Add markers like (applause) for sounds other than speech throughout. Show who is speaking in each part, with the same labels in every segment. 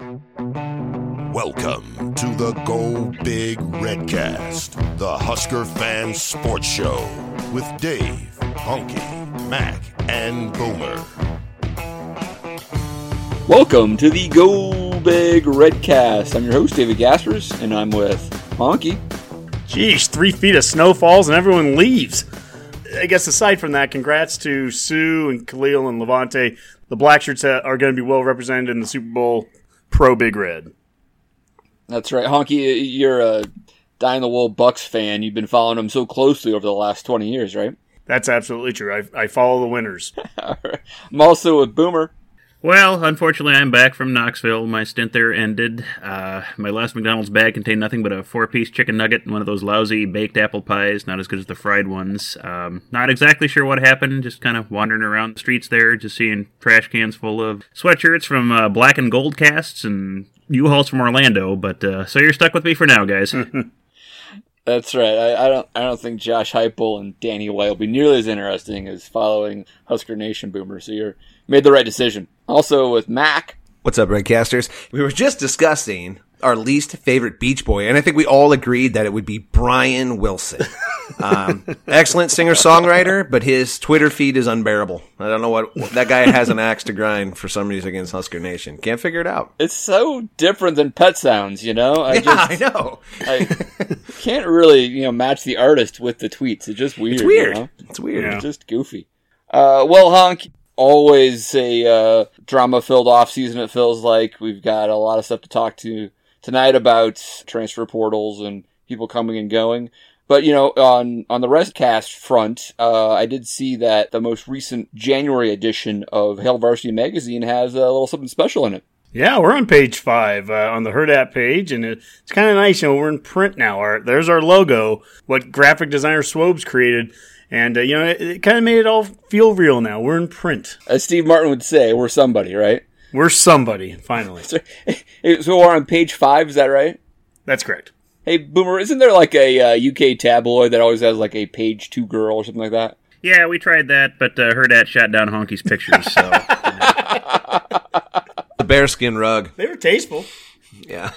Speaker 1: Welcome to the Go Big Redcast, the Husker fan sports show with Dave, Honky, Mac, and Boomer.
Speaker 2: Welcome to the Go Big Redcast. I'm your host, David Gaspers, and I'm with Honky.
Speaker 3: Geez, three feet of snow falls and everyone leaves. I guess aside from that, congrats to Suh and Khalil and Lavonte. The black shirts uh, are going to be well represented in the Super Bowl pro Big Red.
Speaker 2: That's right, Honky. You're a die in the wool Bucs fan. You've been following them so closely over the last twenty years, right?
Speaker 3: That's absolutely true. I, I follow the winners. (laughs)
Speaker 2: I'm also with Boomer.
Speaker 4: Well, unfortunately, I'm back from Knoxville. My stint there ended. Uh, my last McDonald's bag contained nothing but a four piece chicken nugget and one of those lousy baked apple pies, not as good as the fried ones. Um, not exactly sure what happened, just kind of wandering around the streets there, just seeing trash cans full of sweatshirts from uh, black and gold casts and U-Hauls from Orlando. But uh, so you're stuck with me for now, guys. (laughs)
Speaker 2: That's right. I, I, don't. I don't think Josh Heupel and Danny White will be nearly as interesting as following Husker Nation Boomer. So you're made the right decision. Also with Mac.
Speaker 5: What's up, Redcasters? We were just discussing our least favorite Beach Boy, and I think we all agreed that it would be Brian Wilson. (laughs) Um, excellent singer songwriter, but his Twitter feed is unbearable. I don't know what that guy has an axe to grind for some reason against Husker Nation. Can't figure it out.
Speaker 2: It's so different than Pet Sounds, you know.
Speaker 5: I yeah, just, I know.
Speaker 2: I can't really, you know, match the artist with the tweets. It's just weird.
Speaker 5: It's weird.
Speaker 2: You know?
Speaker 5: It's weird.
Speaker 2: It's just goofy. Uh, well, Honk, always a uh, drama filled off season. It feels like we've got a lot of stuff to talk to tonight about transfer portals and people coming and going. But you know, on on the Redcast front, uh, I did see that the most recent January edition of Hail Varsity magazine has a little something special in it.
Speaker 3: Yeah, we're on page five uh, on the Hurrdat page, and it's kind of nice. You know, we're in print now. Our, there's our logo, what graphic designer Swobes created, and uh, you know, it, it kind of made it all feel real now. We're in print.
Speaker 2: As Steve Martin would say, we're somebody, right?
Speaker 3: We're somebody, finally.
Speaker 2: so, (laughs) so we're on page five, is that right?
Speaker 3: That's correct.
Speaker 2: Hey, Boomer, isn't there like a uh, UK tabloid that always has like a page two girl or something like that?
Speaker 4: Yeah, we tried that, but uh, dad shot down Honky's pictures, so. (laughs)
Speaker 5: the bearskin rug.
Speaker 3: They were tasteful.
Speaker 5: Yeah.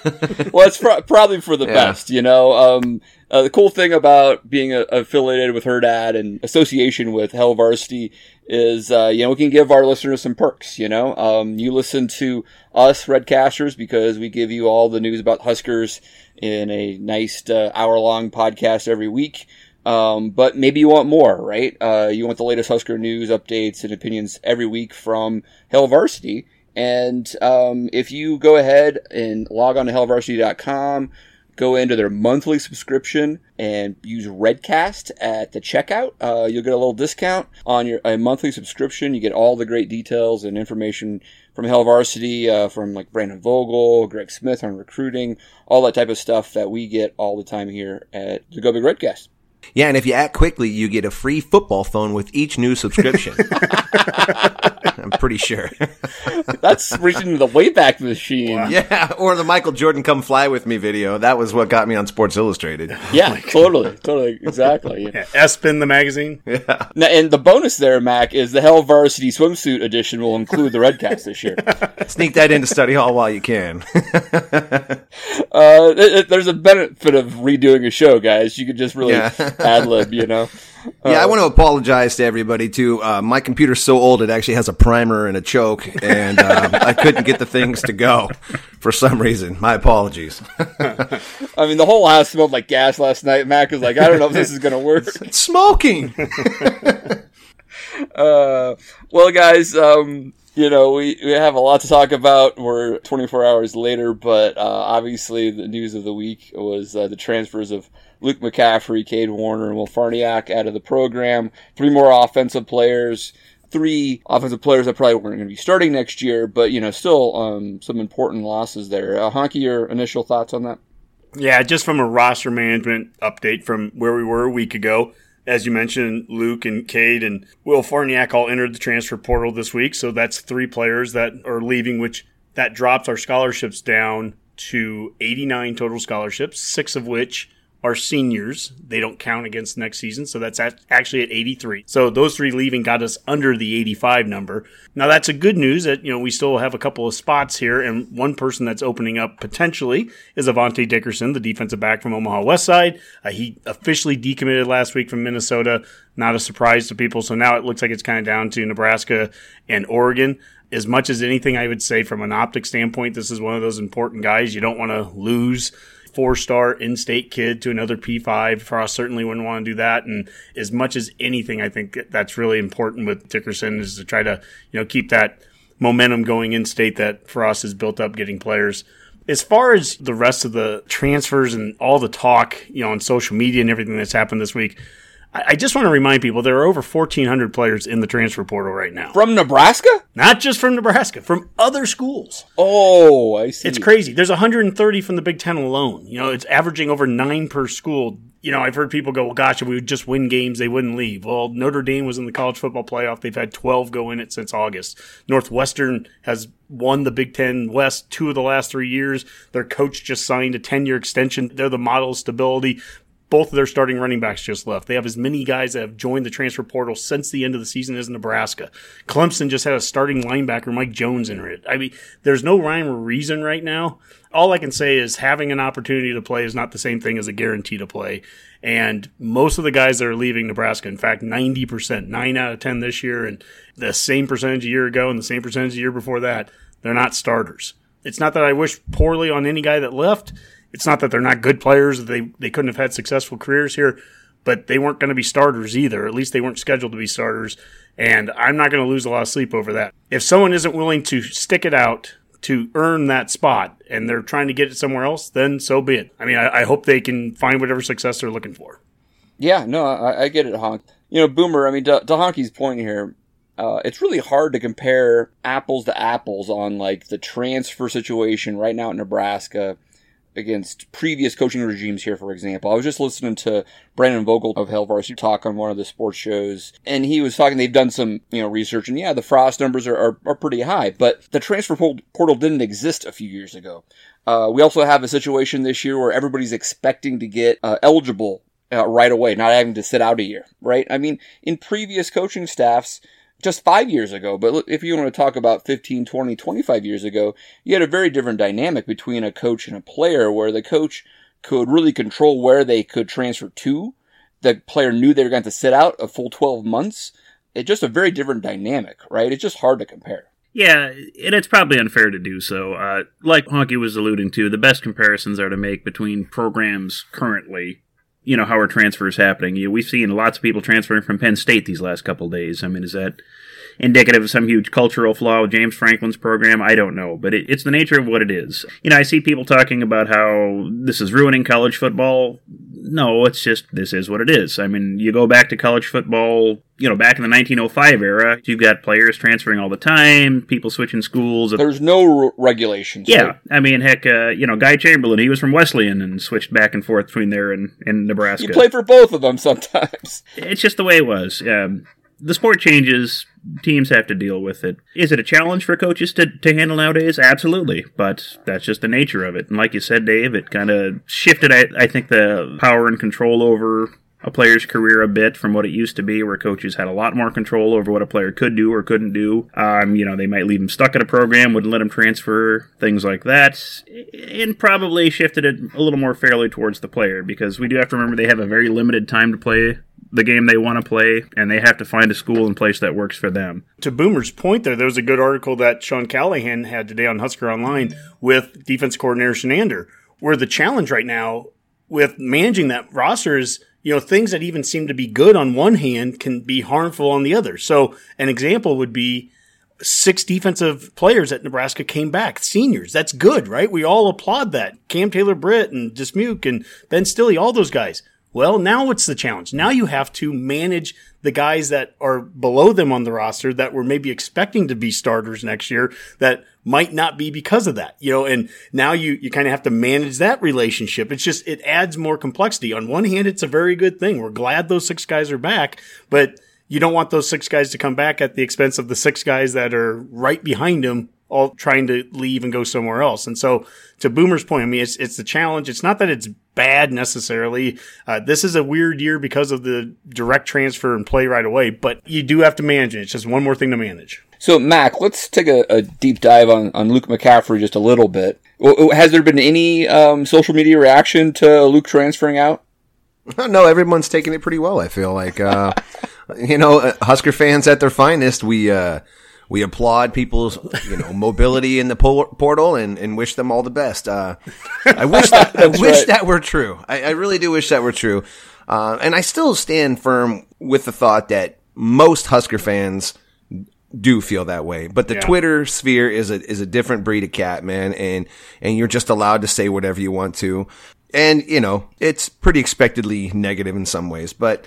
Speaker 2: well, it's pro- probably for the yeah. best, you know. Um, uh, the cool thing about being a- affiliated with Hurrdat and association with Hail Varsity is, uh, you know, we can give our listeners some perks, you know. Um, you listen to us, Redcasters, because we give you all the news about Huskers in a nice uh, hour long podcast every week. Um, but maybe you want more, right? Uh, you want the latest Husker news, updates, and opinions every week from Hail Varsity. And um, if you go ahead and log on to hailvarsity.com, go into their monthly subscription and use Redcast at the checkout, uh, you'll get a little discount on your a monthly subscription. You get all the great details and information from Hail Varsity, uh, from like Brandon Vogel, Greg Smith on recruiting, all that type of stuff that we get all the time here at the Go Big Redcast.
Speaker 5: Yeah, and if you act quickly, you get a free football phone with each new subscription. (laughs) I'm pretty sure. (laughs)
Speaker 2: That's reaching the Wayback Machine.
Speaker 5: Wow. Yeah, or the Michael Jordan "Come Fly with Me" video. That was what got me on Sports Illustrated. (laughs)
Speaker 2: Yeah, oh totally, totally, exactly.
Speaker 3: Yeah. ESPN the magazine.
Speaker 5: Yeah.
Speaker 2: Now, and the bonus there, Mac, is the Hail Varsity swimsuit edition will include the Redcast this year. (laughs)
Speaker 5: Sneak that into study hall while you can.
Speaker 2: uh, it, it, there's a benefit of redoing a show, guys. You could just really yeah. ad lib, you know. (laughs)
Speaker 5: Yeah, I want to apologize to everybody too. Uh, my computer's so old it actually has a primer and a choke, and uh, I couldn't get the things to go for some reason. My apologies. (laughs)
Speaker 2: I mean, the whole house smelled like gas last night. Mac was like, "I don't know if this is going to work." (laughs)
Speaker 5: It's smoking.
Speaker 2: Uh, well, guys, um, you know, we, we have a lot to talk about. We're 24 hours later, but uh, obviously the news of the week was uh, the transfers of Luke McCaffrey, Cade Warner, and Will Farniok out of the program. Three more offensive players, three offensive players that probably weren't going to be starting next year, but you know, still um, some important losses there. Uh, Honky, your initial thoughts on that?
Speaker 3: Yeah, just from a roster management update from where we were a week ago. As you mentioned, Luke and Cade and Will Farniok all entered the transfer portal this week. So that's three players that are leaving, which that drops our scholarships down to 89 total scholarships, six of which are seniors. They don't count against next season, so that's at, actually at 83. So those three leaving got us under the 85 number. Now that's a good news that you know we still have a couple of spots here, and one person that's opening up potentially is Avante Dickerson, the defensive back from Omaha West Side. Uh, he officially decommitted last week from Minnesota. Not a surprise to people. So now it looks like it's kind of down to Nebraska and Oregon as much as anything, I would say from an optic standpoint, this is one of those important guys. You don't want to lose four star in state kid to another P5. Frost certainly wouldn't want to do that. And as much as anything, I think that's really important with Dickerson is to try to, you know, keep that momentum going in state that Frost has built up getting players. As far as the rest of the transfers and all the talk, you know, on social media and everything that's happened this week, I just want to remind people there are over 1,400 players in the transfer portal right now.
Speaker 2: From Nebraska?
Speaker 3: Not just from Nebraska, from other schools.
Speaker 2: Oh, I see.
Speaker 3: It's crazy. There's 130 from the Big Ten alone. You know, it's averaging over nine per school. You know, I've heard people go, well, gosh, if we would just win games, they wouldn't leave. Well, Notre Dame was in the college football playoff. They've had 12 go in it since August. Northwestern has won the Big Ten West two of the last three years. Their coach just signed a 10 year extension. They're the model of stability both of their starting running backs just left. They have as many guys that have joined the transfer portal since the end of the season as Nebraska. Clemson just had a starting linebacker, Mike Jones, in it. I mean, there's no rhyme or reason right now. All I can say is having an opportunity to play is not the same thing as a guarantee to play. And most of the guys that are leaving Nebraska, in fact, 90%, 9 out of 10 this year, and the same percentage a year ago and the same percentage a year before that, they're not starters. It's not that I wish poorly on any guy that left it's not that they're not good players; they they couldn't have had successful careers here, but they weren't going to be starters either. At least they weren't scheduled to be starters. And I'm not going to lose a lot of sleep over that. If someone isn't willing to stick it out to earn that spot and they're trying to get it somewhere else, then so be it. I mean, I, I hope they can find whatever success they're looking for.
Speaker 2: Yeah, no, I, I get it, Honk. You know, Boomer, I mean, to, to Honky's point here, uh, it's really hard to compare apples to apples on like the transfer situation right now in Nebraska against previous coaching regimes here, for example. I was just listening to Brandon Vogel of Hail Varsity talk on one of the sports shows, and he was talking, they've done some, you know, research, and yeah, the Frost numbers are, are, are pretty high, but the transfer portal didn't exist a few years ago. Uh, we also have a situation this year where everybody's expecting to get uh, eligible uh, right away, not having to sit out a year, right? I mean, in previous coaching staffs, just five years ago, but if you want to talk about 15, 20, 25 years ago, you had a very different dynamic between a coach and a player where the coach could really control where they could transfer to. The player knew they were going to sit out a full 12 months. It's just a very different dynamic, right? It's just hard to compare.
Speaker 4: Yeah, and it's probably unfair to do so. Uh, like Honky was alluding to, the best comparisons are to make between programs currently you know how our transfer is happening. You know, we've seen lots of people transferring from Penn State these last couple days. I mean, is that indicative of some huge cultural flaw with James Franklin's program? I don't know, but it, it's the nature of what it is. You know, I see people talking about how this is ruining college football. No, it's just this is what it is. I mean, you go back to college football, you know, back in the 1905 era, you've got players transferring all the time, people switching schools.
Speaker 2: There's no regulations.
Speaker 4: Yeah, right? I mean, heck, uh, you know, Guy Chamberlain, he was from Wesleyan and switched back and forth between there and, and Nebraska.
Speaker 2: You play for both of them sometimes.
Speaker 4: It's just the way it was. Um, the sport changes. Teams have to deal with it. Is it a challenge for coaches to, to handle nowadays? Absolutely. But that's just the nature of it. And like you said, Dave, it kind of shifted, I, I think, the power and control over a player's career a bit from what it used to be, where coaches had a lot more control over what a player could do or couldn't do. Um, you know, they might leave him stuck in a program, wouldn't let him transfer, things like that, and probably shifted it a little more fairly towards the player because we do have to remember they have a very limited time to play the game they want to play, and they have to find a school and place that works for them.
Speaker 3: To Boomer's point, there, there was a good article that Sean Callahan had today on Husker Online with defense coordinator Chinander, where the challenge right now with managing that roster is, you know, things that even seem to be good on one hand can be harmful on the other. So an example would be six defensive players at Nebraska came back, seniors. That's good, right? We all applaud that. Cam Taylor Britt and Dismuke and Ben Stille, all those guys Well, now what's the challenge? Now you have to manage the guys that are below them on the roster that were maybe expecting to be starters next year that might not be because of that, you know, and now you, you kind of have to manage that relationship. It's just, it adds more complexity. On one hand, it's a very good thing. We're glad those six guys are back, but you don't want those six guys to come back at the expense of the six guys that are right behind them all trying to leave and go somewhere else. And so to Boomer's point, I mean, it's, it's the challenge. It's not that it's bad necessarily. Uh, this is a weird year because of the direct transfer and play right away, but you do have to manage it. It's just one more thing to manage.
Speaker 2: So, Mac, let's take a, a deep dive on, on Luke McCaffrey just a little bit. Has there been any um, social media reaction to Luke transferring out? (laughs)
Speaker 5: No, everyone's taking it pretty well. I feel like, uh, (laughs) you know, uh, Husker fans at their finest. We uh, we applaud people's you know mobility in the portal and, and wish them all the best. Uh, I wish that (laughs) I wish right. that were true. I, I, really do wish that were true. Uh, and I still stand firm with the thought that most Husker fans do feel that way. But the yeah. Twitter sphere is a is a different breed of cat, man, and and you're just allowed to say whatever you want to. And you know, it's pretty expectedly negative in some ways, but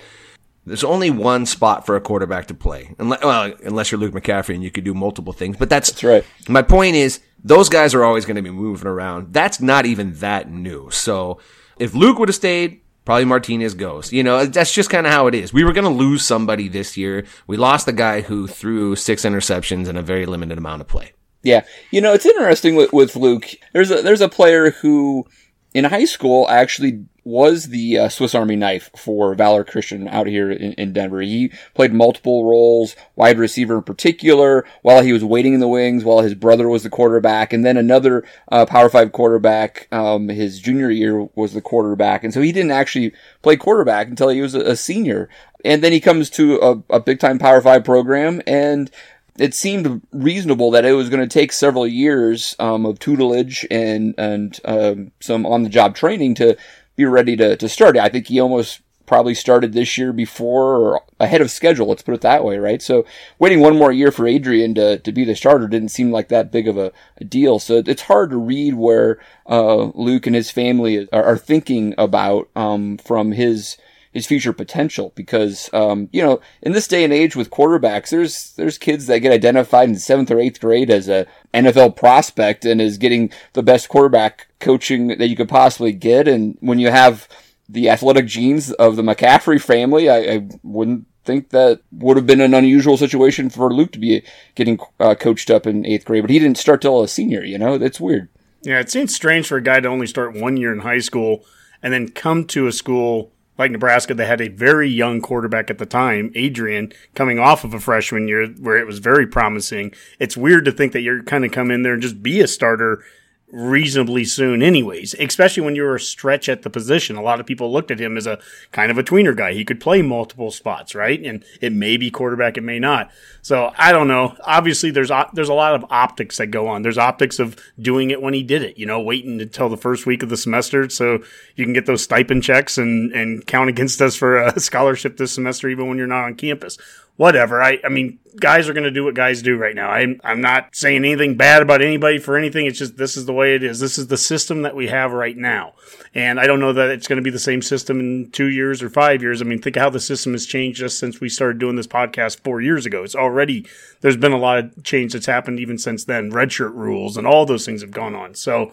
Speaker 5: there's only one spot for a quarterback to play. Unless, well, unless you're Luke McCaffrey and you could do multiple things. But that's,
Speaker 2: that's right.
Speaker 5: My point is those guys are always going to be moving around. That's not even that new. So if Luke would have stayed, probably Martinez goes. You know, that's just kind of how it is. We were going to lose somebody this year. We lost the guy who threw six interceptions in a very limited amount of play.
Speaker 2: Yeah. You know, it's interesting with, with Luke. There's a, there's a player who in high school actually was the uh, Swiss Army knife for Valor Christian out here in, in, Denver. He played multiple roles, wide receiver in particular, while he was waiting in the wings, while his brother was the quarterback, and then another uh, Power Five quarterback. Um, his junior year was the quarterback, and so he didn't actually play quarterback until he was a, a senior. And then he comes to a, a big time Power Five program and it seemed reasonable that it was going to take several years um, of tutelage and and um, some on the job training to be ready to, to start. I think he almost probably started this year before or ahead of schedule. Let's put it that way, right? So waiting one more year for Adrian to, to be the starter didn't seem like that big of a, a deal. So it's hard to read where uh, Luke and his family are, are thinking about um, from his his future potential because um, you know in this day and age with quarterbacks there's there's kids that get identified in seventh or eighth grade as a NFL prospect and is getting the best quarterback coaching that you could possibly get. And when you have the athletic genes of the McCaffrey family I, I wouldn't think that would have been an unusual situation for Luke to be getting uh, coached up in eighth grade but he didn't start till a senior you know? It's weird.
Speaker 3: Yeah it seems strange for a guy to only start one year in high school and then come to a school like Nebraska, they had a very young quarterback at the time, Adrian, coming off of a freshman year where it was very promising. It's weird to think that you're kind of come in there and just be a starter reasonably soon anyways, especially when you were a stretch at the position. A lot of people looked at him as a kind of a tweener guy. He could play multiple spots, right? And it may be quarterback, it may not. So I don't know. Obviously there's, there's a lot of optics that go on. There's optics of doing it when he did it, you know, waiting until the first week of the semester so you can get those stipend checks and, and count against us for a (laughs) scholarship this semester, even when you're not on campus whatever. I, I mean, guys are going to do what guys do right now. I'm, I'm not saying anything bad about anybody for anything. It's just this is the way it is. This is the system that we have right now. And I don't know that it's going to be the same system in two years or five years. I mean, think how the system has changed just since we started doing this podcast four years ago. It's already, there's been a lot of change that's happened even since then. Redshirt rules and all those things have gone on. So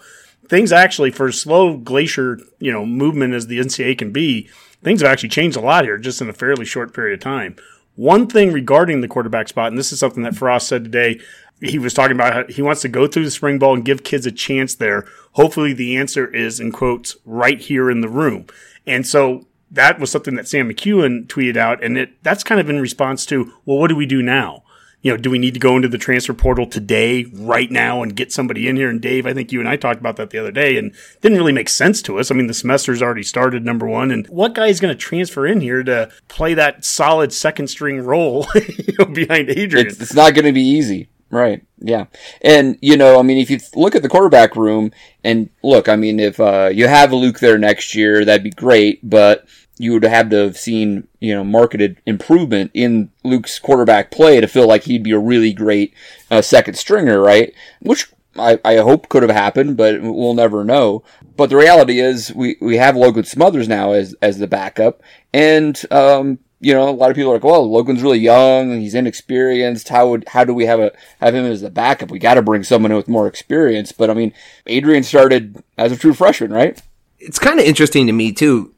Speaker 3: things actually, for slow glacier, you know, movement as the NCAA can be, things have actually changed a lot here just in a fairly short period of time. One thing regarding the quarterback spot, and this is something that Frost said today, he was talking about he wants to go through the spring ball and give kids a chance there. Hopefully the answer is in quotes right here in the room. And so that was something that Sam McKewon tweeted out. And it, that's kind of in response to, well, what do we do now? You know, do we need to go into the transfer portal today, right now, and get somebody in here? And Dave, I think you and I talked about that the other day, and didn't really make sense to us. I mean, the semester's already started, number one, and what guy is going to transfer in here to play that solid second string role (laughs) you know, behind Adrian?
Speaker 2: It's, it's not going to be easy. Right. Yeah. And, you know, I mean, if you look at the quarterback room and look, I mean, if uh, you have Luke there next year, that'd be great. But you would have to have seen, you know, marketed improvement in Luke's quarterback play to feel like he'd be a really great uh, second stringer, right? Which I, I hope could have happened, but we'll never know. But the reality is we, we have Logan Smothers now as, as the backup. And, um, you know, a lot of people are like, well, Logan's really young. He's inexperienced. How would, how do we have a, have him as the backup? We got to bring someone in with more experience. But I mean, Adrian started as a true freshman, right?
Speaker 5: It's kind of interesting to me too.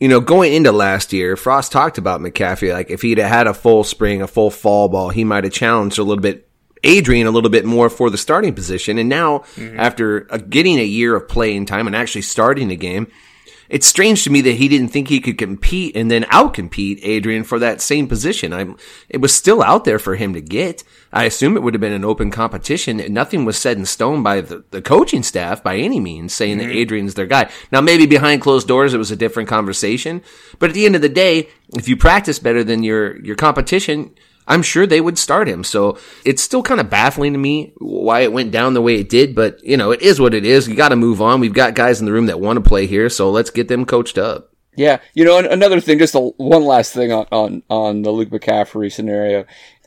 Speaker 5: You know, going into last year, Frost talked about McCaffrey. Like if he'd have had a full spring, a full fall ball, he might have challenged a little bit Adrian a little bit more for the starting position. And now, mm-hmm. after uh, getting a year of playing time and actually starting a game, it's strange to me that he didn't think he could compete and then outcompete Adrian for that same position. I'm, it was still out there for him to get. I assume it would have been an open competition. Nothing was set in stone by the, the coaching staff by any means saying mm-hmm. that Adrian's their guy. Now, maybe behind closed doors, it was a different conversation. But at the end of the day, if you practice better than your, your competition, I'm sure they would start him. So it's still kind of baffling to me why it went down the way it did, but you know, it is what it is. You got to move on. We've got guys in the room that want to play here, so let's get them coached up.
Speaker 2: Yeah, you know, another thing, just a, one last thing on, on on the Luke McCaffrey scenario.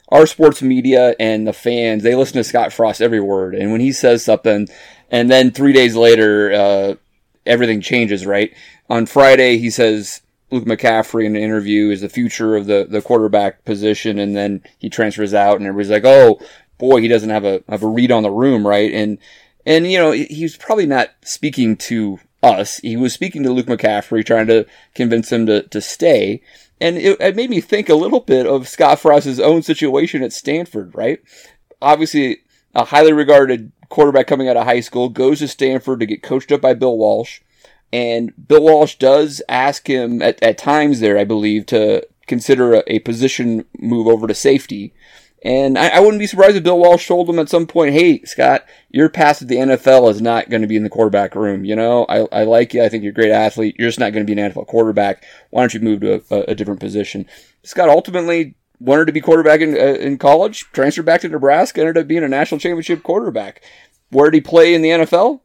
Speaker 2: Our sports media and the fans, they listen to Scott Frost every word, and when he says something, and then three days later, uh, everything changes. Right on Friday, he says Luke McCaffrey in an interview is the future of the, the quarterback position, and then he transfers out, and everybody's like, "Oh boy, he doesn't have a have a read on the room, right?" And and you know he's probably not speaking to us. He was speaking to Luke McCaffrey, trying to convince him to to stay. And it, it made me think a little bit of Scott Frost's own situation at Stanford, right? Obviously, a highly regarded quarterback coming out of high school goes to Stanford to get coached up by Bill Walsh and Bill Walsh does ask him at, at times there, I believe, to consider a, a position move over to safety. And I, I, wouldn't be surprised if Bill Walsh told him at some point, "Hey, Scott, your path to the NFL is not going to be in the quarterback room. You know, I, I like you. I think you're a great athlete. You're just not going to be an NFL quarterback. Why don't you move to a, a different position?" Scott ultimately wanted to be quarterback in, uh, in college, transferred back to Nebraska, ended up being a national championship quarterback. Where did he play in the NFL?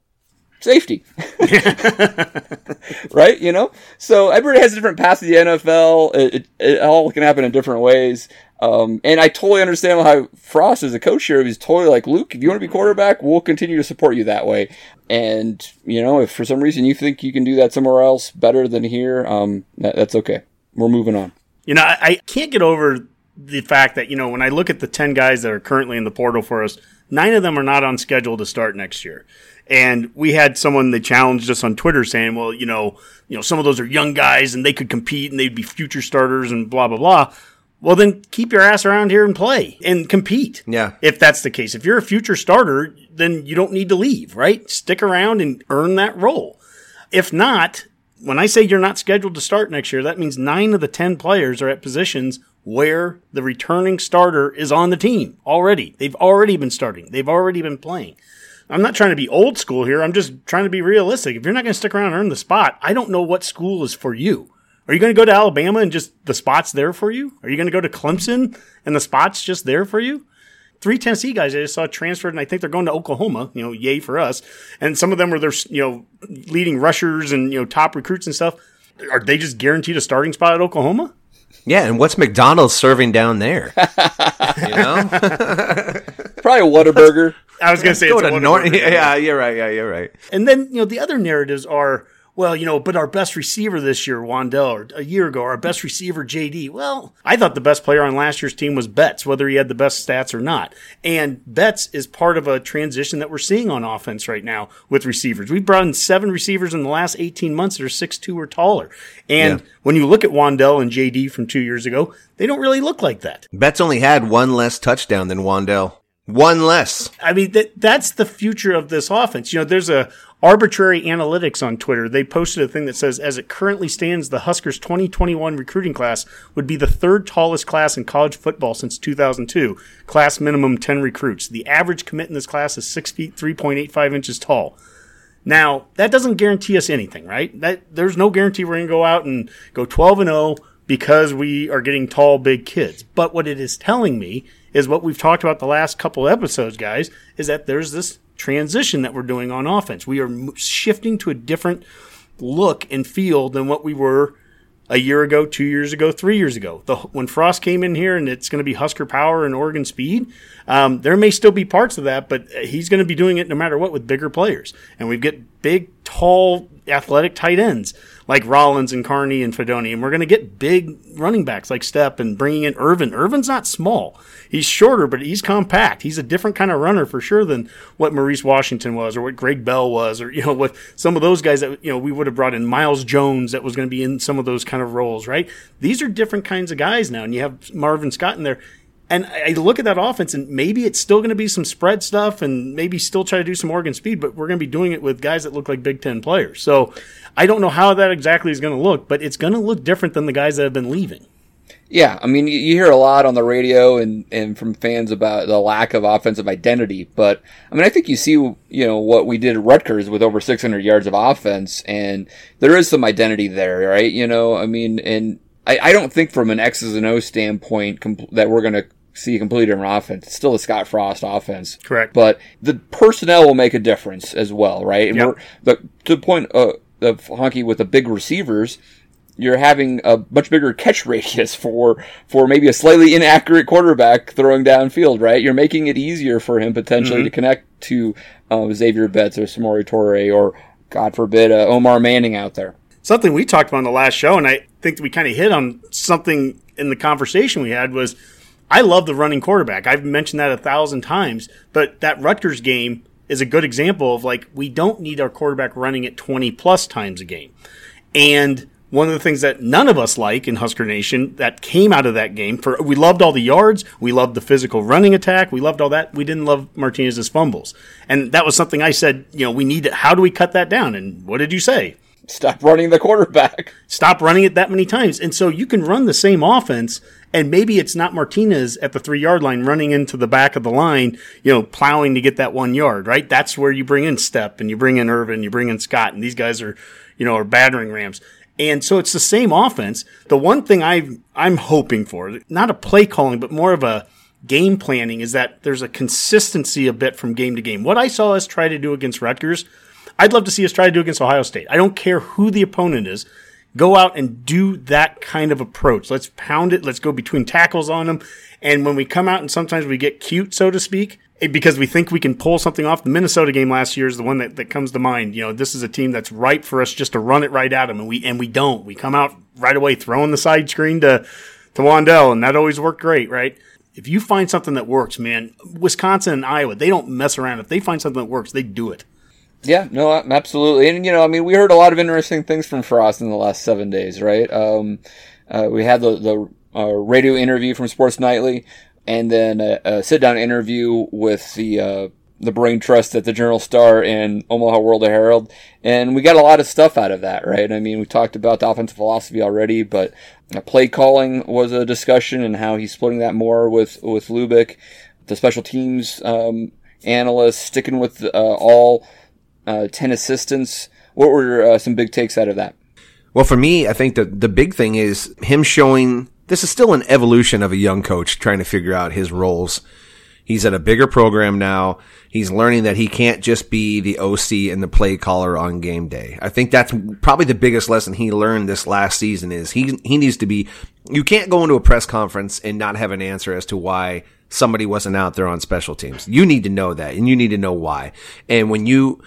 Speaker 2: Safety. (laughs) right? You know? So everybody has a different path to the NFL. It, it, it all can happen in different ways. Um, and I totally understand how Frost as a coach here, he's totally like, Luke, if you want to be quarterback, we'll continue to support you that way. And, you know, if for some reason you think you can do that somewhere else better than here, um, that, that's okay. We're moving on.
Speaker 3: You know, I, I can't get over the fact that, you know, when I look at the 10 guys that are currently in the portal for us, nine of them are not on schedule to start next year. And we had someone that challenged us on Twitter saying, well, you know, you know, some of those are young guys and they could compete and they'd be future starters and blah, blah, blah. Well, then keep your ass around here and play and compete.
Speaker 5: Yeah.
Speaker 3: If that's the case. If you're a future starter, then you don't need to leave, right? Stick around and earn that role. If not, when I say you're not scheduled to start next year, that means nine of the 10 players are at positions where the returning starter is on the team already. They've already been starting. They've already been playing. I'm not trying to be old school here. I'm just trying to be realistic. If you're not going to stick around and earn the spot, I don't know what school is for you. Are you going to go to Alabama and just the spot's there for you? Are you going to go to Clemson and the spot's just there for you? Three Tennessee guys I just saw transferred, and I think they're going to Oklahoma. You know, yay for us. And some of them were their, you know, leading rushers and you know top recruits and stuff. Are they just guaranteed a starting spot at Oklahoma?
Speaker 5: Yeah, and what's McDonald's serving down there? (laughs) you know, (laughs)
Speaker 2: probably a Whataburger.
Speaker 3: I was going to say it's a
Speaker 5: Nor- (laughs) yeah, you're right. Yeah, you're right.
Speaker 3: And then you know the other narratives are well, you know, but our best receiver this year, Wan'Dale, or a year ago, our best receiver, JD. Well, I thought the best player on last year's team was Betts, whether he had the best stats or not. And Betts is part of a transition that we're seeing on offense right now with receivers. We've brought in seven receivers in the last 18 months that are 6'2 or taller. And yeah. when you look at Wan'Dale and JD from two years ago, they don't really look like that.
Speaker 5: Betts only had one less touchdown than Wan'Dale. One less.
Speaker 3: I mean, that that's the future of this offense. You know, there's a arbitrary analytics on Twitter. They posted a thing that says, as it currently stands, the Huskers 2021 recruiting class would be the third tallest class in college football since 2002. Class minimum 10 recruits. The average commit in this class is 6 feet 3.85 inches tall. Now, that doesn't guarantee us anything, right? That there's no guarantee we're going to go out and go 12 and 0 because we are getting tall, big kids. But what it is telling me is what we've talked about the last couple episodes, guys, is that there's this transition that we're doing on offense. We are shifting to a different look and feel than what we were a year ago, two years ago, three years ago. The, when Frost came in here and it's going to be Husker power and Oregon speed, um, there may still be parts of that, but he's going to be doing it no matter what with bigger players. And we get big, tall, athletic tight ends like Rollins and Carnie and Fidone, And we're going to get big running backs like Stepp and bringing in Ervin. Ervin's not small. He's shorter, but he's compact. He's a different kind of runner for sure than what Maurice Washington was or what Greg Bell was or, you know, what some of those guys that, you know, we would have brought in Miles Jones that was going to be in some of those kind of roles, right? These are different kinds of guys now. And you have Marvin Scott in there. And I look at that offense, and maybe it's still going to be some spread stuff, and maybe still try to do some Oregon speed, but we're going to be doing it with guys that look like Big Ten players. So I don't know how that exactly is going to look, but it's going to look different than the guys that have been leaving.
Speaker 2: Yeah, I mean, you hear a lot on the radio and, and from fans about the lack of offensive identity, but I mean, I think you see, you know, what we did at Rutgers with over 600 yards of offense, and there is some identity there, right? You know, I mean, and I, I don't think from an X's and O standpoint compl- that we're going to see a completely different offense. It's still a Scott Frost offense.
Speaker 3: Correct.
Speaker 2: But the personnel will make a difference as well, right? And
Speaker 3: yep.
Speaker 2: the, to the point uh, of Honky with the big receivers, you're having a much bigger catch radius for for maybe a slightly inaccurate quarterback throwing downfield, right? You're making it easier for him potentially mm-hmm. to connect to uh, Xavier Betts or Samori Toure or, God forbid, uh, Omar Manning out there.
Speaker 3: Something we talked about in the last show, and I think we kind of hit on something in the conversation we had was – I love the running quarterback. I've mentioned that a thousand times, but that Rutgers game is a good example of like, we don't need our quarterback running it 20 plus times a game. And one of the things that none of us like in Husker Nation that came out of that game for we loved all the yards, we loved the physical running attack, we loved all that. We didn't love Martinez's fumbles. And that was something I said, you know, we need to, how do we cut that down? And what did you say?
Speaker 2: Stop running the quarterback.
Speaker 3: Stop running it that many times. And so you can run the same offense and maybe it's not Martinez at the three yard line running into the back of the line, you know, plowing to get that one yard, right? That's where you bring in Stepp and you bring in Ervin, you bring in Scott, and these guys are, you know, are battering rams. And so it's the same offense. The one thing I I'm hoping for, not a play calling, but more of a game planning, is that there's a consistency a bit from game to game. What I saw us try to do against Rutgers, I'd love to see us try to do against Ohio State. I don't care who the opponent is go out and do that kind of approach. Let's pound it. Let's go between tackles on them. And when we come out and sometimes we get cute, so to speak, because we think we can pull something off. The Minnesota game last year is the one that, that comes to mind. You know, this is a team that's ripe for us just to run it right at them, and we and we don't. We come out right away throwing the side screen to to Wan'Dale, and that always worked great, right? If you find something that works, man, Wisconsin and Iowa, they don't mess around. If they find something that works, they do it.
Speaker 2: Yeah, no, absolutely. And, you know, I mean, we heard a lot of interesting things from Frost in the last seven days, right? Um, uh, we had the, the uh, radio interview from Sports Nightly and then a, a sit down interview with the, uh, the brain trust at the Journal Star and Omaha World Herald. And we got a lot of stuff out of that, right? I mean, we talked about the offensive philosophy already, but play calling was a discussion and how he's splitting that more with, with Lubick. The special teams, um, analysts sticking with, uh, all, uh, 10 assistants. What were uh, some big takes out of that?
Speaker 5: Well, for me, I think the, the big thing is him showing this is still an evolution of a young coach trying to figure out his roles. He's at a bigger program now. He's learning that he can't just be the OC and the play caller on game day. I think that's probably the biggest lesson he learned this last season is he, he needs to be, you can't go into a press conference and not have an answer as to why somebody wasn't out there on special teams. You need to know that and you need to know why. And when you,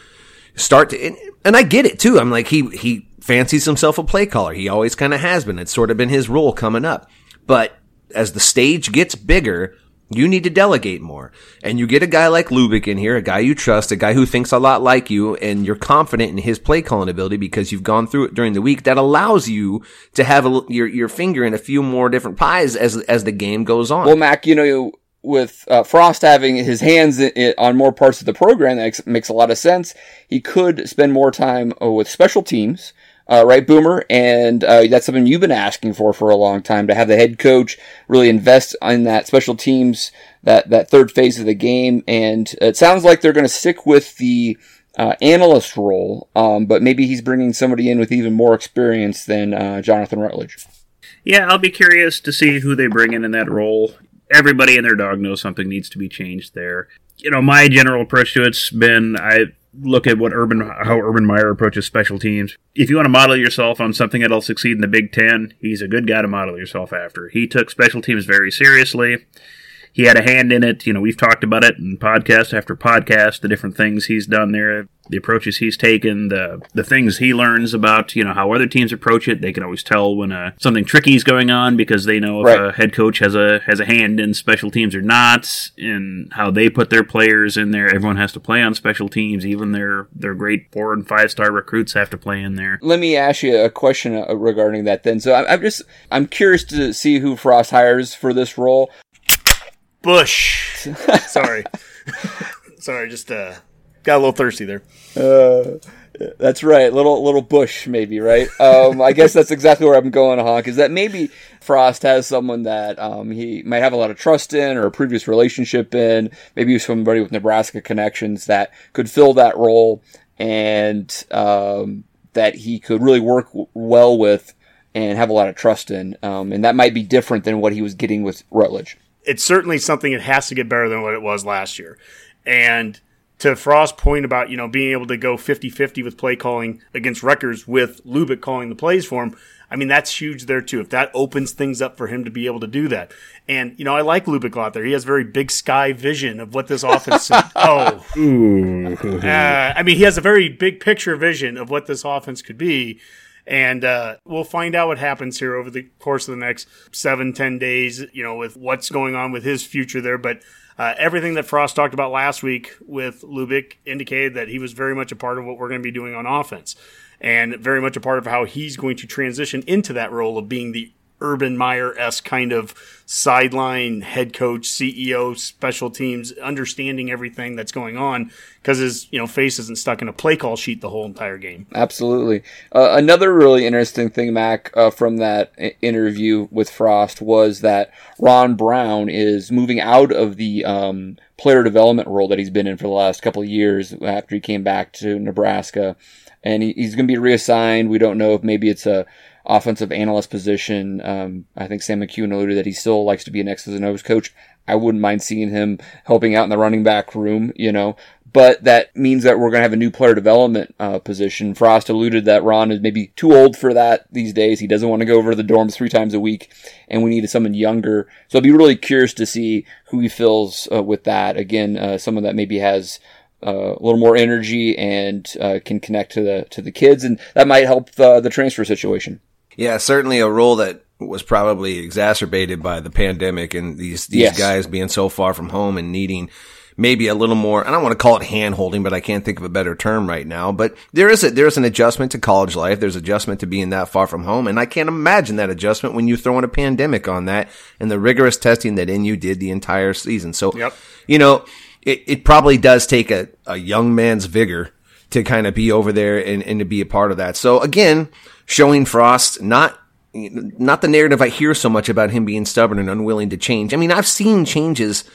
Speaker 5: start to, and, and I get it too. I'm like, he, he fancies himself a play caller. He always kind of has been. It's sort of been his role coming up. But as the stage gets bigger, you need to delegate more. And you get a guy like Lubick in here, a guy you trust, a guy who thinks a lot like you, and you're confident in his play calling ability because you've gone through it during the week. That allows you to have a, your your finger in a few more different pies as as the game goes on.
Speaker 2: Well, Mac, you know, with uh, Frost having his hands in, on more parts of the program, that makes, a lot of sense. He could spend more time uh, with special teams, uh, right, Boomer? And uh, that's something you've been asking for for a long time to have the head coach really invest in that special teams, that that third phase of the game. And it sounds like they're going to stick with the uh, analyst role, um, but maybe he's bringing somebody in with even more experience than uh, Jonathan Rutledge.
Speaker 4: Yeah, I'll be curious to see who they bring in in that role everybody and their dog knows something needs to be changed there. You know, my general approach to it's been I look at what Urban how Urban Meyer approaches special teams. If you want to model yourself on something that'll succeed in the Big Ten, he's a good guy to model yourself after. He took special teams very seriously he had a hand in it. You know, we've talked about it in podcast after podcast, the different things he's done there, the approaches he's taken, the the things he learns about, you know, how other teams approach it. They can always tell when uh, something tricky is going on because they know if right. a head coach has a has a hand in special teams or not, and how they put their players in there. Everyone has to play on special teams, even their their great four and five star recruits have to play in there.
Speaker 2: Let me ask you a question uh, regarding that. Then, so I'm just I'm curious to see who Frost hires for this role.
Speaker 3: Bush. (laughs) Sorry. (laughs) Sorry, just uh, got a little thirsty there.
Speaker 2: Uh, that's right, little little Bush, maybe right. Um, I guess that's exactly where I'm going, Honk. Is that maybe Frost has someone that um, he might have a lot of trust in or a previous relationship in, maybe somebody with Nebraska connections that could fill that role and um, that he could really work w- well with and have a lot of trust in, um, and that might be different than what he was getting with Rutledge
Speaker 3: it's certainly something that has to get better than what it was last year. And to Frost's point about, you know, being able to go 50-50 with play calling against Rutgers with Lubick calling the plays for him, I mean, that's huge there too. If that opens things up for him to be able to do that. And, you know, I like Lubick a lot there. He has very big sky vision of what this offense (laughs) Oh. uh, I mean, he has a very big picture vision of what this offense could be. And uh, we'll find out what happens here over the course of the next seven, ten days, you know, with what's going on with his future there. But uh, everything that Frost talked about last week with Lubick indicated that he was very much a part of what we're going to be doing on offense and very much a part of how he's going to transition into that role of being the Urban Meyer esque kind of sideline head coach, CEO, special teams, understanding everything that's going on because his you know face isn't stuck in a play call sheet the whole entire game.
Speaker 2: Absolutely. Uh, another really interesting thing, Mac, uh, from that interview with Frost was that Ron Brown is moving out of the um, player development role that he's been in for the last couple of years after he came back to Nebraska. And he, he's going to be reassigned. We don't know if maybe it's a offensive analyst position. Um, I think Sam McKewon alluded that he still likes to be an X's and O's coach. I wouldn't mind seeing him helping out in the running back room, you know. But that means that we're going to have a new player development uh, position. Frost alluded that Ron is maybe too old for that these days. He doesn't want to go over to the dorms three times a week, and we needed someone younger. So I'd be really curious to see who he fills uh, with that. Again, uh, someone that maybe has uh, a little more energy and uh, can connect to the to the kids, and that might help the, the transfer situation.
Speaker 5: Yeah, certainly a role that was probably exacerbated by the pandemic and these these yes. guys being so far from home and needing maybe a little more. I don't want to call it hand holding, but I can't think of a better term right now. But there is a there's an adjustment to college life. There's adjustment to being that far from home, and I can't imagine that adjustment when you throw in a pandemic on that and the rigorous testing that NU did the entire season. So, yep. you know, it, it probably does take a, a young man's vigor to kind of be over there and, and to be a part of that. So again, showing Frost not not the narrative I hear so much about him being stubborn and unwilling to change. I mean, I've seen changes,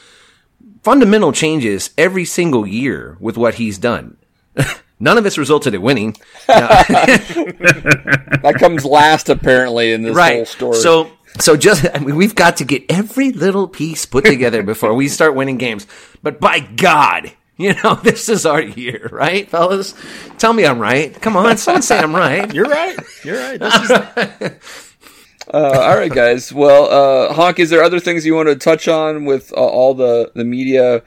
Speaker 5: fundamental changes every single year with what he's done. (laughs) None of it's resulted in winning. (laughs)
Speaker 2: that comes last, apparently, in this right. whole story.
Speaker 5: So, so just I mean, we've got to get every little piece put together before we start winning games. But by God, (laughs) you know, this is our year, right, fellas? Tell me I'm right. Come on, (laughs) someone say I'm right.
Speaker 3: You're right. You're right. This is. (laughs)
Speaker 2: uh, all right, guys. Well, uh, Honk, is there other things you want to touch on with uh, all the the media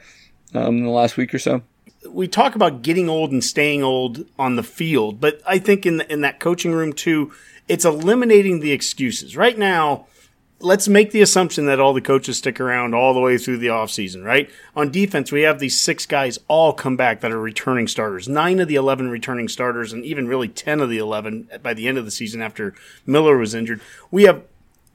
Speaker 2: um, in the last week or so?
Speaker 3: We talk about getting old and staying old on the field, but I think in the, in that coaching room too, it's eliminating the excuses. Right now, let's make the assumption that all the coaches stick around all the way through the offseason, right? On defense, we have these six guys all come back that are returning starters. Nine of the 11 returning starters, and even really 10 of the 11 by the end of the season after Miller was injured. We have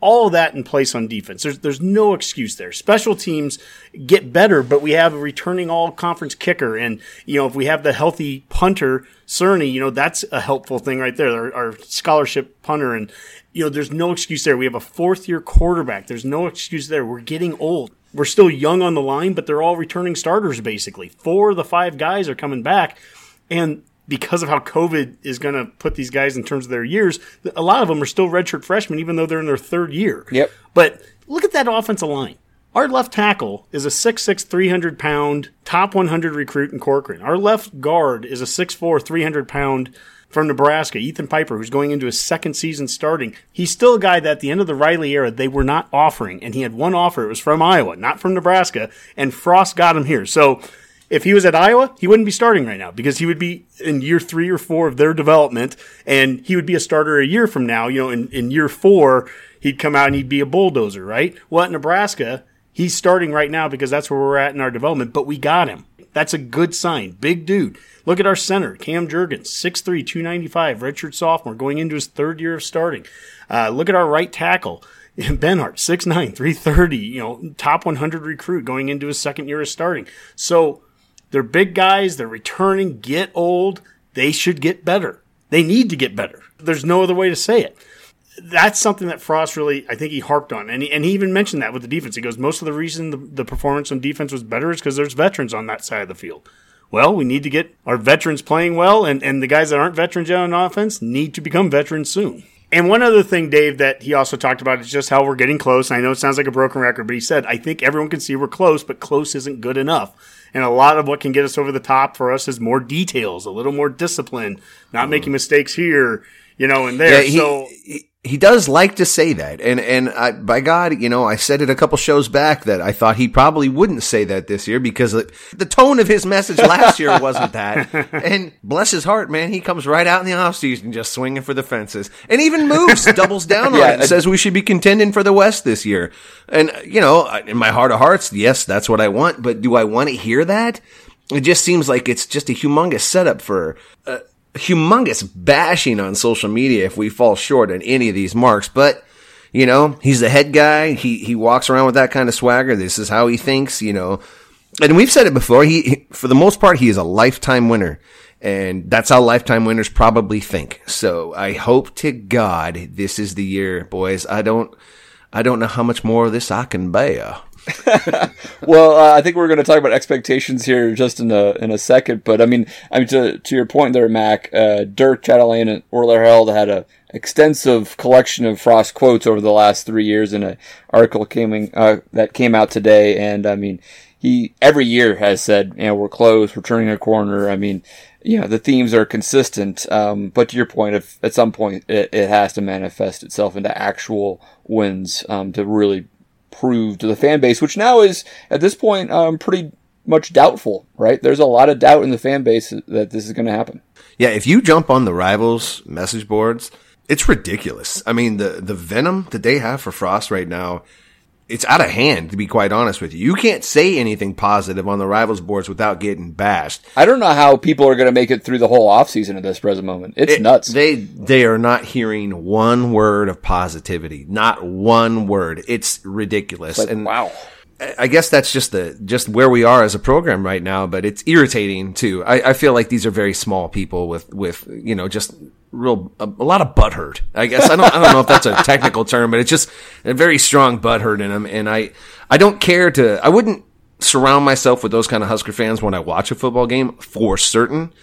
Speaker 3: all of that in place on defense. There's there's no excuse there. Special teams get better, but we have a returning all conference kicker, and you know if we have the healthy punter Cerni, you know that's a helpful thing right there. Our, our scholarship punter, and you know there's no excuse there. We have a fourth year quarterback. There's no excuse there. We're getting old. We're still young on the line, but they're all returning starters basically. Four of the five guys are coming back, and because of how COVID is going to put these guys in terms of their years, a lot of them are still redshirt freshmen, even though they're in their third year.
Speaker 2: Yep.
Speaker 3: But look at that offensive line. Our left tackle is a 6'6", 300 pound top 100 recruit in Corcoran. Our left guard is a 6'4", 300 pound from Nebraska, Ethan Piper, who's going into his second season starting. He's still a guy that at the end of the Riley era, they were not offering. And he had one offer. It was from Iowa, not from Nebraska. And Frost got him here. So if he was at Iowa, he wouldn't be starting right now because he would be in year three or four of their development. And he would be a starter a year from now. You know, in, in year four, he'd come out and he'd be a bulldozer, right? Well, at Nebraska, he's starting right now because that's where we're at in our development, but we got him. That's a good sign. Big dude. Look at our center, Cam Jurgens, 6'3, 295, redshirt sophomore, going into his third year of starting. Uh, look at our right tackle, (laughs) Benhart, 6'9, 330, you know, top 100 recruit going into his second year of starting. So they're big guys, they're returning, get old, they should get better. They need to get better. There's no other way to say it that's something that Frost really, I think he harped on. And he, and he even mentioned that with the defense. He goes, most of the reason the, the performance on defense was better is because there's veterans on that side of the field. Well, we need to get our veterans playing well, and, and the guys that aren't veterans yet on offense need to become veterans soon. And one other thing, Dave, that he also talked about is just how we're getting close. And I know it sounds like a broken record, but he said, I think everyone can see we're close, but close isn't good enough. And a lot of what can get us over the top for us is more details, a little more discipline, not mm. making mistakes here, you know, and there.
Speaker 5: Yeah, he,
Speaker 3: so
Speaker 5: he, he does like to say that, and and I, by God, you know, I said it a couple shows back that I thought he probably wouldn't say that this year because the tone of his message last year wasn't that. (laughs) And bless his heart, man, he comes right out in the offseason just swinging for the fences, and even moves, (laughs) doubles down on
Speaker 2: Yeah,
Speaker 5: it, and says we should be contending for the West this year. And you know, in my heart of hearts, yes, that's what I want. But do I want to hear that? It just seems like it's just a humongous setup for. Uh, humongous bashing on social media if we fall short on any of these marks. But, you know, he's the head guy. He, he walks around with that kind of swagger. This is how he thinks, you know. And we've said it before. He, he for the most part, he is a lifetime winner. And that's how lifetime winners probably think. So I hope to God this is the year, boys. I don't, I don't know how much more of this I can bear. (laughs)
Speaker 2: well, uh, I think we're going to talk about expectations here just in a in a second. But I mean, I mean to to your point there, Mac. Uh, Dirk Chatelain and World-Herald had a extensive collection of Frost quotes over the last three years in an article came uh, that came out today. And I mean, he every year has said, you know, we're close, we're turning a corner. I mean, you know, the themes are consistent. Um, but to your point, if at some point it, it has to manifest itself into actual wins um, to really prove to the fan base, which now is at this point um, pretty much doubtful, right? There's a lot of doubt in the fan base that this is going to happen.
Speaker 5: Yeah, if you jump on the rivals message boards, it's ridiculous. I mean, the the venom that they have for Frost right now, it's out of hand. To be quite honest with you, you can't say anything positive on the rivals boards without getting bashed.
Speaker 2: I don't know how people are going to make it through the whole offseason at this present moment. It's
Speaker 5: It-
Speaker 2: nuts.
Speaker 5: They they are not hearing one word of positivity, not one word. It's ridiculous.
Speaker 2: like,
Speaker 5: and
Speaker 2: wow.
Speaker 5: I guess that's just the just where we are as a program right now, but it's irritating too. I, I feel like these are very small people with with you know just real a, a lot of butthurt. I guess I don't I don't know if that's a (laughs) technical term, but it's just a very strong butthurt in them. And I I don't care to I wouldn't surround myself with those kind of Husker fans when I watch a football game for certain.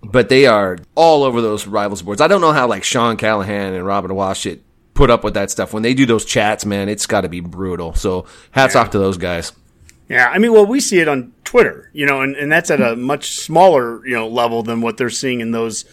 Speaker 5: But they are all over those rivals boards. I don't know how like Sean Callahan and Robin Washut put up with that stuff when they do those chats. Man, it's got to be brutal. So hats off to those guys.
Speaker 3: Yeah, I mean, well, we see it on Twitter, you know, and, and that's at a much smaller, you know, level than what they're seeing in those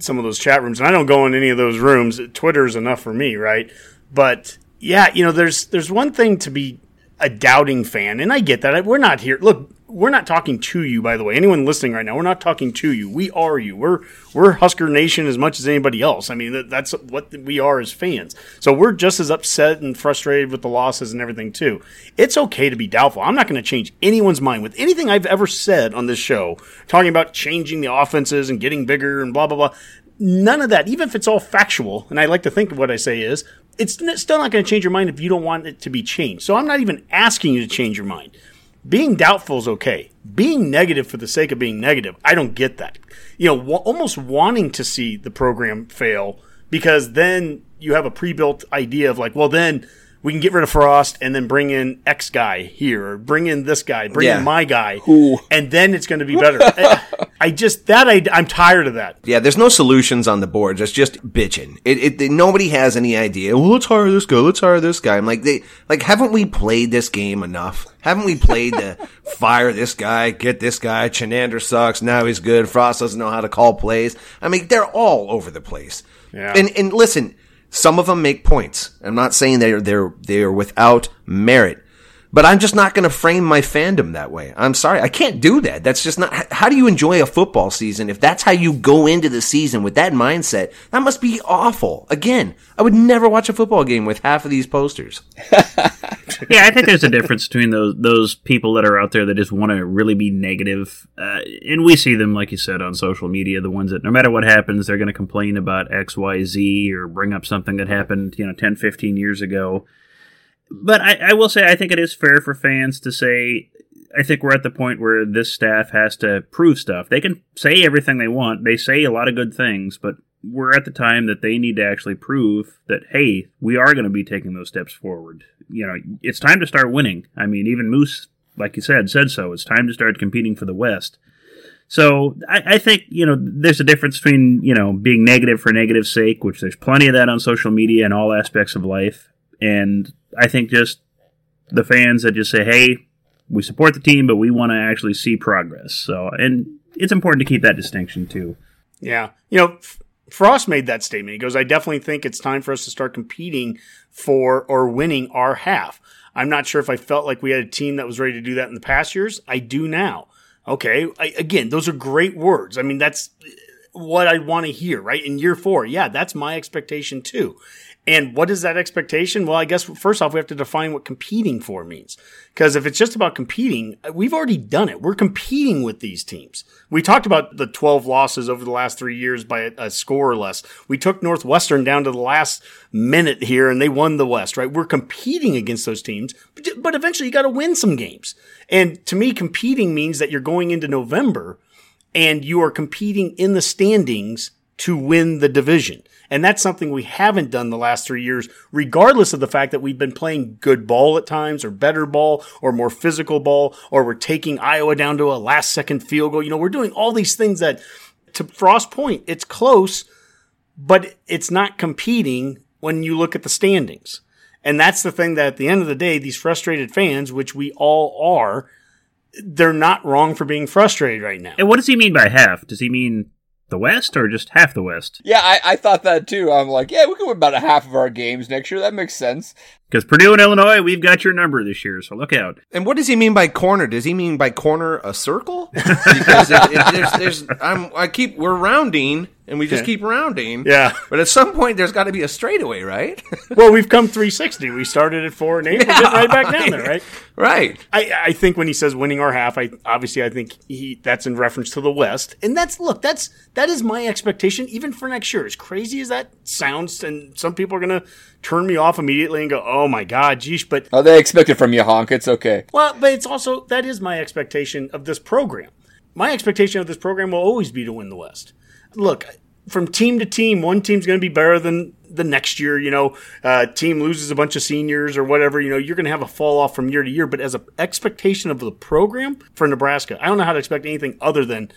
Speaker 3: some of those chat rooms. And I don't go in any of those rooms. Twitter is enough for me, right? But yeah, you know, there's there's one thing to be a doubting fan, and I get that. We're not here. Look, we're not talking to you, by the way. Anyone listening right now, we're not talking to you. We are you. We're we're Husker Nation as much as anybody else. I mean, that, that's what we are as fans. So we're just as upset and frustrated with the losses and everything too. It's okay to be doubtful. I'm not going to change anyone's mind with anything I've ever said on this show, talking about changing the offenses and getting bigger and blah blah blah. None of that, even if it's all factual, and I like to think of what I say is, it's still not going to change your mind if you don't want it to be changed. So I'm not even asking you to change your mind. Being doubtful is okay. Being negative for the sake of being negative, I don't get that. You know, wa- almost wanting to see the program fail because then you have a pre-built idea of like, well, then we can get rid of Frost and then bring in X guy here, or bring in this guy, bring
Speaker 5: Yeah.
Speaker 3: in my guy,
Speaker 2: Who?
Speaker 3: and then it's going to be better. (laughs) I, just that I I'm tired of that.
Speaker 5: Yeah, there's no solutions on the boards. It's just bitching. It, it, nobody has any idea. Well, let's hire this guy. Let's hire this guy. I'm like, they, like, haven't we played this game enough? Haven't we played the (laughs) fire this guy, get this guy? Chinander sucks. Now he's good. Frost doesn't know how to call plays. I mean, they're all over the place.
Speaker 3: Yeah.
Speaker 5: And, and listen, some of them make points. I'm not saying they're, they're, they're without merit. But I'm just not going to frame my fandom that way. I'm sorry. I can't do that. That's just not, how do you enjoy a football season if that's how you go into the season with that mindset? That must be awful. Again, I would never watch a football game with half of these posters. (laughs)
Speaker 4: yeah, I think there's a difference between those those people that are out there that just want to really be negative, uh, and we see them, like you said, on social media. The ones that no matter what happens, they're going to complain about X, Y, Z, or bring up something that happened, you know, 10, 15 years ago. But I, I will say, I think it is fair for fans to say. I think we're at the point where this staff has to prove stuff. They can say everything they want. They say a lot of good things, but we're at the time that they need to actually prove that hey, we are going to be taking those steps forward. You know, it's time to start winning. I mean, even Moose, like you said, said so. It's time to start competing for the West. So I, I think you know there's a difference between you know being negative for negative's sake, which there's plenty of that on social media and all aspects of life, and I think just the fans that just say, hey, we support the team, but we want to actually see progress. So, and it's important to keep that distinction too.
Speaker 3: Yeah. You know, Frost made that statement. He goes, I definitely think it's time for us to start competing for or winning our half. I'm not sure if I felt like we had a team that was ready to do that in the past years. I do now. Okay. I, again, those are great words. I mean, that's uh, what I want to hear, right? In year four. Yeah, that's my expectation too. And what is that expectation? Well, I guess first off, we have to define what competing for means. Because if it's just about competing, we've already done it. We're competing with these teams. We talked about the 12 losses over the last three years by a, a score or less. We took Northwestern down to the last minute here and they won the West, right? We're competing against those teams, but, but eventually you got to win some games. And to me, competing means that you're going into November and you are competing in the standings to win the division. And that's something we haven't done the last three years, regardless of the fact that we've been playing good ball at times, or better ball, or more physical ball, or we're taking Iowa down to a last second field goal. You know, we're doing all these things that, to Frost point, it's close, but it's not competing when you look at the standings. And that's the thing that at the end of the day, these frustrated fans, which we all are, they're not wrong for being frustrated right now.
Speaker 4: And what does he mean by half? Does he mean the West or just half the West?
Speaker 2: Yeah, I, I thought that too. I'm like, yeah, we can win about a half of our games next year. That makes sense.
Speaker 4: Because Purdue and Illinois, we've got your number this year, so look out.
Speaker 5: And what does he mean by corner? Does he mean by corner a circle? (laughs) Because it, it, there's, there's, I'm, I keep, we're rounding, and we just
Speaker 3: Yeah.
Speaker 5: keep rounding.
Speaker 3: Yeah.
Speaker 5: But at some point, there's got to be a straightaway, right? (laughs)
Speaker 3: Well, we've come 360. We started at four and eight. We're getting right back down there, right? (laughs)
Speaker 5: right.
Speaker 3: I, I think when he says winning our half, I obviously I think he that's in reference to the West, and that's look that's that is my expectation even for next year. As crazy as that sounds, and some people are gonna turn me off immediately and go, "Oh my god, geesh," but
Speaker 2: Oh, they expect it from you, honk. It's okay.
Speaker 3: well, but it's also that is my expectation of this program. My expectation of this program will always be to win the West. Look, from team to team, one team's going to be better than the next year. You know, uh, team loses a bunch of seniors or whatever. You know, you're going to have a fall off from year to year. But as an expectation of the program for Nebraska, I don't know how to expect anything other than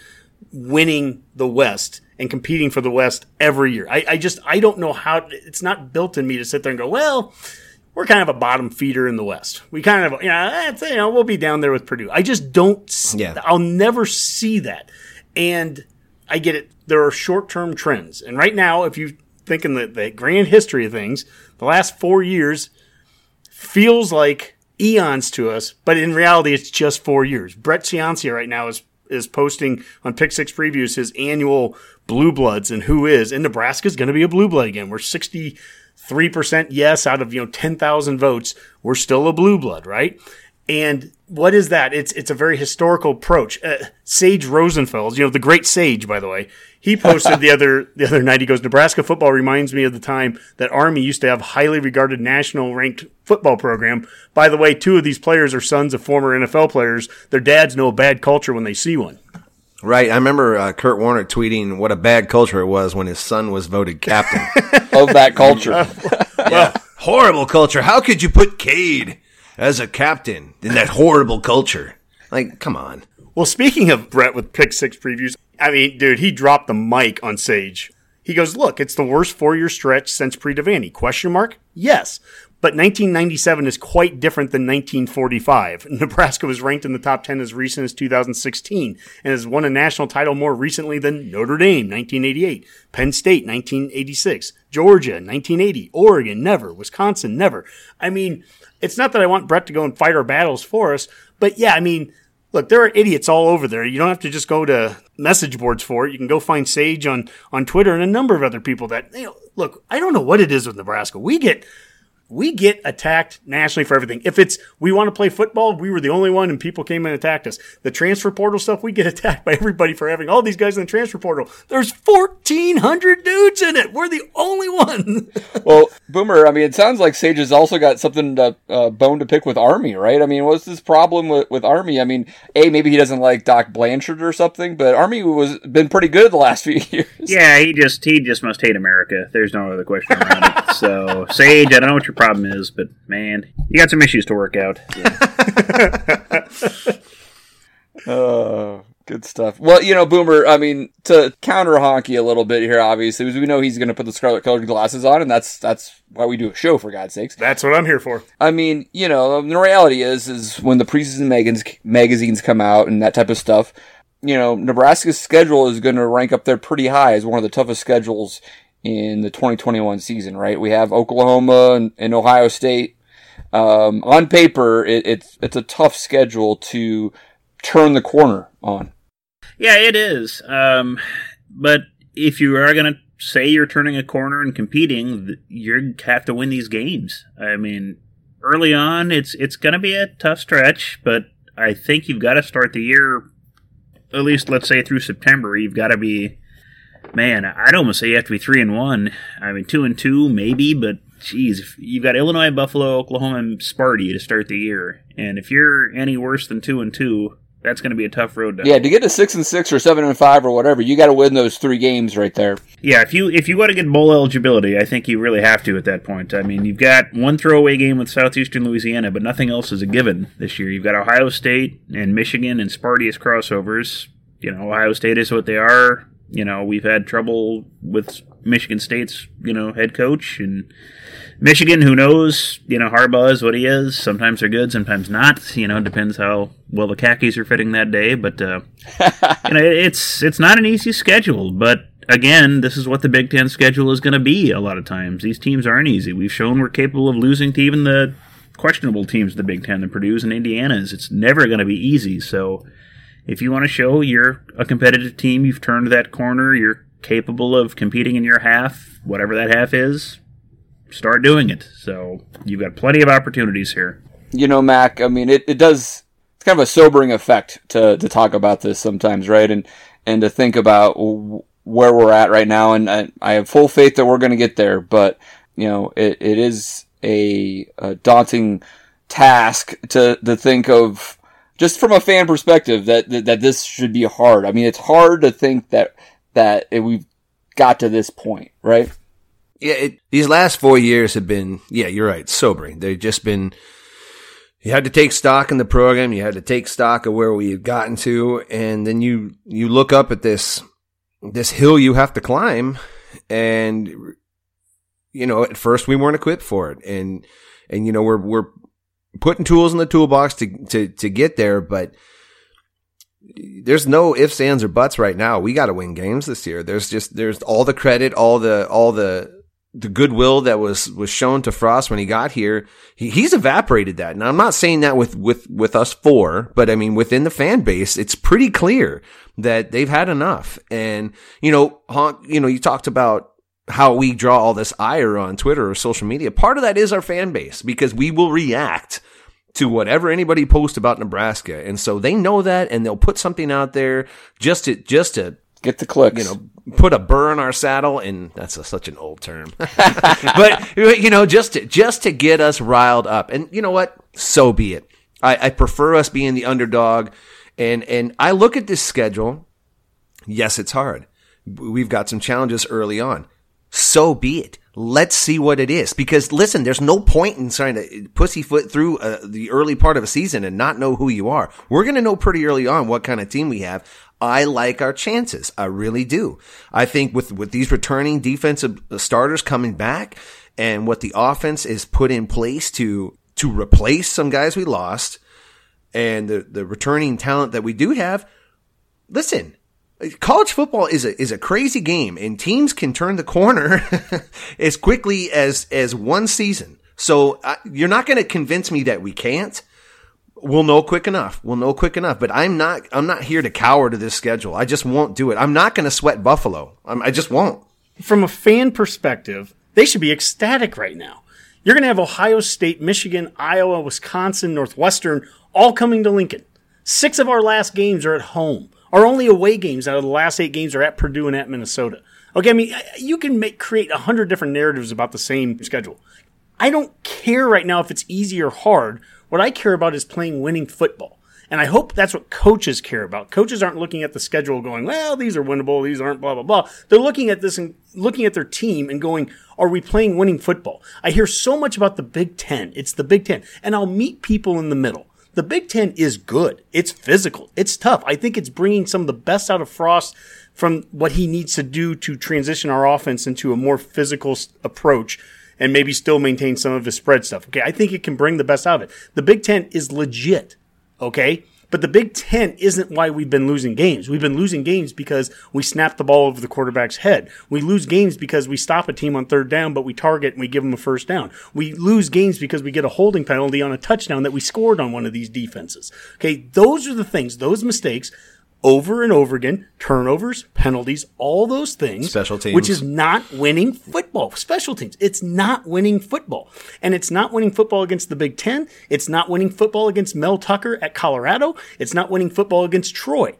Speaker 3: winning the West and competing for the West every year. I, I just I don't know how it's not built in me to sit there and go, well, we're kind of a bottom feeder in the West. We kind of, you know, you know, we'll be down there with Purdue. I just don't,
Speaker 5: Yeah.
Speaker 3: I'll never see that. And I get it. There are short term trends. And right now, if you think in the, the grand history of things, the last four years feels like eons to us, but in reality, it's just four years. Brett Ciancia right now is is posting on Pick Six Previews his annual Blue Bloods and who is, and Nebraska's going to be a Blue Blood again. We're sixty three percent yes out of you know ten thousand votes. We're still a Blue Blood, right? And what is that? It's it's a very historical approach. Uh, Sage Rosenfels, you know the great Sage, by the way, he posted the (laughs) other the other night. He goes, Nebraska football reminds me of the time that Army used to have highly regarded national ranked football program. By the way, two of these players are sons of former NFL players. Their dads know a bad culture when they see one.
Speaker 5: Right. I remember uh, Kurt Warner tweeting what a bad culture it was when his son was voted captain. (laughs)
Speaker 2: Of that culture. (laughs)
Speaker 3: Well,
Speaker 5: horrible culture. How could you put Cade as a captain in that horrible culture? Like, come on.
Speaker 3: Well, speaking of Brett with pick six previews, I mean, dude, he dropped the mic on Sage. He goes, "Look, it's the worst four-year stretch since pre-Devaney." Question mark? Yes, but 1997 is quite different than 1945. (laughs) Nebraska was ranked in the top 10 as recent as 2016 and has won a national title more recently than Notre Dame 1988, Penn State 1986, Georgia 1980, Oregon never, Wisconsin never. I mean, it's not that I want Brett to go and fight our battles for us, but yeah, I mean, look, there are idiots all over there. You don't have to just go to message boards for it. You can go find Sage on on Twitter and a number of other people that you know. Look, I don't know what it is with Nebraska. We get we get attacked nationally for everything. If it's we want to play football, we were the only one and people came and attacked us. The transfer portal stuff, we get (laughs) attacked by everybody for having all these guys in the transfer portal. There's 1,400 dudes in it. We're the only one. (laughs)
Speaker 2: well, Boomer, I mean, it sounds like Sage has also got something to, uh, bone to pick with Army, right? I mean, what's this problem with, with Army? I mean, A, maybe he doesn't like Doc Blanchard or something, but Army was been pretty good the last (laughs) few years.
Speaker 4: Yeah, he just he just must hate America. There's no other question around it. So, Sage, I don't know what your problem is, but man, you got some issues to work out. (laughs)
Speaker 2: Oh, good stuff. Well, you know, Boomer, I mean, to counter Honky a little bit here, obviously, because we know he's going to put the scarlet colored glasses on, and that's that's why we do a show, for God's sakes.
Speaker 3: That's what I'm here for.
Speaker 2: I mean, you know, the reality is, is when the preseason magazines, magazines come out and that type of stuff, you know, Nebraska's schedule is going to rank up there pretty high as one of the toughest schedules in the 2021 season, right? We have Oklahoma and, and Ohio State. Um, on paper, it, it's it's a tough schedule to turn the corner on.
Speaker 4: Yeah, it is. Um, but if you are going to say you're turning a corner and competing, you have to win these games. I mean, early on, it's it's going to be a tough stretch, but I think you've got to start the year, at least let's say through September. You've got to be man, I'd almost say you have to be three and one. I mean, two and two maybe, but geez, you've got Illinois, Buffalo, Oklahoma, and Sparty to start the year, and if you're any worse than two and two, that's going to be a tough road.
Speaker 2: To yeah, to get to six and six or seven and five or whatever, you got to win those three games right there.
Speaker 4: Yeah, if you if you want to get bowl eligibility, I think you really have to at that point. I mean, you've got one throwaway game with Southeastern Louisiana, but nothing else is a given this year. You've got Ohio State and Michigan and Sparty as crossovers. You know, Ohio State is what they are. You know, we've had trouble with Michigan State's, you know, head coach and Michigan, who knows, you know, Harbaugh is what he is. Sometimes they're good, sometimes not. You know, depends how well the khakis are fitting that day. But uh, (laughs) you know, it's it's not an easy schedule. But again, this is what the Big Ten schedule is going to be. A lot of times, these teams aren't easy. We've shown we're capable of losing to even the questionable teams in the Big Ten, the Purdue's and Indiana's. It's never going to be easy. So if you want to show you're a competitive team, you've turned that corner, you're capable of competing in your half, whatever that half is, start doing it. So you've got plenty of opportunities here.
Speaker 2: You know, Mac, I mean, it, it does, it's kind of a sobering effect to, to talk about this sometimes, right? And, and to think about where we're at right now. And I, I have full faith that we're going to get there, but, you know, it, it is a, a daunting task to, to think of, just from a fan perspective that, that, that this should be hard. I mean, it's hard to think that that we've got to this point, right?
Speaker 5: Yeah, it, these last four years have been, yeah, you're right, sobering. They've just been. You had to take stock in the program. You had to take stock of where we had gotten to, and then you you look up at this this hill you have to climb, and you know at first we weren't equipped for it, and and you know we're we're putting tools in the toolbox to, to, to get there, but there's no ifs, ands, or buts right now. We got to win games this year. There's just, there's all the credit, all the, all the, the goodwill that was, was shown to Frost when he got here. He, he's evaporated that. Now I'm not saying that with, with, with us four, but I mean, within the fan base, it's pretty clear that they've had enough. And, you know, Honk, you know, you talked about how we draw all this ire on Twitter or social media. Part of that is our fan base because we will react to whatever anybody posts about Nebraska. And so they know that and they'll put something out there just to, just to
Speaker 2: get the clicks,
Speaker 5: you know, put a burr in our saddle. And that's a, such an old term, (laughs) but you know, just to, just to get us riled up. And you know what? So be it. I, I prefer us being the underdog. And, and I look at this schedule. Yes, it's hard. We've got some challenges early on. So be it. Let's see what it is. Because listen, there's no point in trying to pussyfoot through uh, the early part of a season and not know who you are. We're going to know pretty early on what kind of team we have. I like our chances. I really do. I think with, with these returning defensive starters coming back and what the offense is put in place to, to replace some guys we lost and the, the returning talent that we do have, listen, college football is a is a crazy game, and teams can turn the corner (laughs) as quickly as as one season. So you're not going to convince me that we can't. We'll know quick enough. We'll know quick enough. But I'm not. I'm not here to cower to this schedule. I just won't do it. I'm not going to sweat Buffalo. I'm, I just won't.
Speaker 3: From a fan perspective, they should be ecstatic right now. You're going to have Ohio State, Michigan, Iowa, Wisconsin, Northwestern all coming to Lincoln. Six of our last games are at home. Our only away games out of the last eight games are at Purdue and at Minnesota. Okay, I mean, you can make create a hundred different narratives about the same schedule. I don't care right now if it's easy or hard. What I care about is playing winning football. And I hope that's what coaches care about. Coaches aren't looking at the schedule going, well, these are winnable, these aren't blah, blah, blah. They're looking at this and looking at their team and going, are we playing winning football? I hear so much about the Big Ten. It's the Big Ten. And I'll meet people in the middle. The Big Ten is good. It's physical. It's tough. I think it's bringing some of the best out of Frost from what he needs to do to transition our offense into a more physical approach and maybe still maintain some of his spread stuff. Okay. I think it can bring the best out of it. The Big Ten is legit. Okay. But the Big Ten isn't why we've been losing games. We've been losing games because we snap the ball over the quarterback's head. We lose games because we stop a team on third down, but we target and we give them a first down. We lose games because we get a holding penalty on a touchdown that we scored on one of these defenses. Okay, those are the things, those mistakes over and over again, turnovers, penalties, all those things.
Speaker 5: Special teams.
Speaker 3: Which is not winning football. Special teams. It's not winning football. And it's not winning football against the Big Ten. It's not winning football against Mel Tucker at Colorado. It's not winning football against Troy.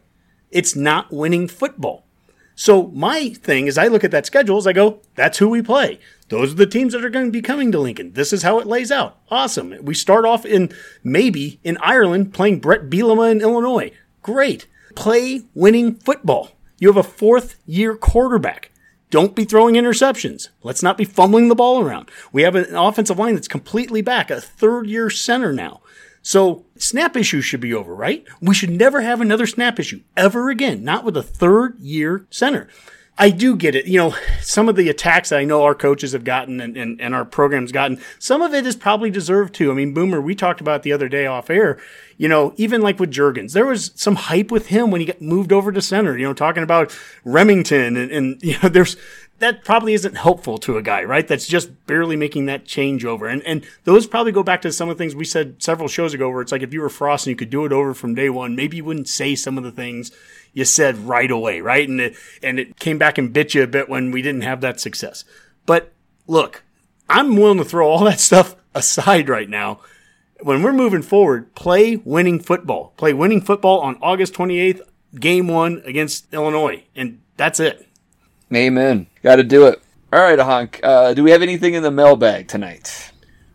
Speaker 3: It's not winning football. So my thing is I look at that schedule as I go, that's who we play. Those are the teams that are going to be coming to Lincoln. This is how it lays out. Awesome. We start off in maybe in Ireland playing Bret Bielema in Illinois. Great play winning football. You have a fourth year quarterback. Don't be throwing interceptions. Let's not be fumbling the ball around. We have an offensive line that's completely back, a third year center now. So snap issues should be over, right? We should never have another snap issue ever again, not with a third year center. I do get it. You know, some of the attacks that I know our coaches have gotten and, and, and our program's gotten, some of it is probably deserved too. I mean, Boomer, we talked about the other day off air, you know, even like with Jurgens, there was some hype with him when he got moved over to center, you know, talking about Rimington and, and (laughs) you know, there's, that probably isn't helpful to a guy, right? That's just barely making that changeover. And and those probably go back to some of the things we said several shows ago where it's like if you were Frost and you could do it over from day one, maybe you wouldn't say some of the things you said right away, right? And it, and it came back and bit you a bit when we didn't have that success. But look, I'm willing to throw all that stuff aside right now. When we're moving forward, play winning football. Play winning football on August 28th, game one against Illinois. And that's it.
Speaker 2: Amen. Got to do it. All right, Honk. Uh, do we have anything in the mailbag tonight?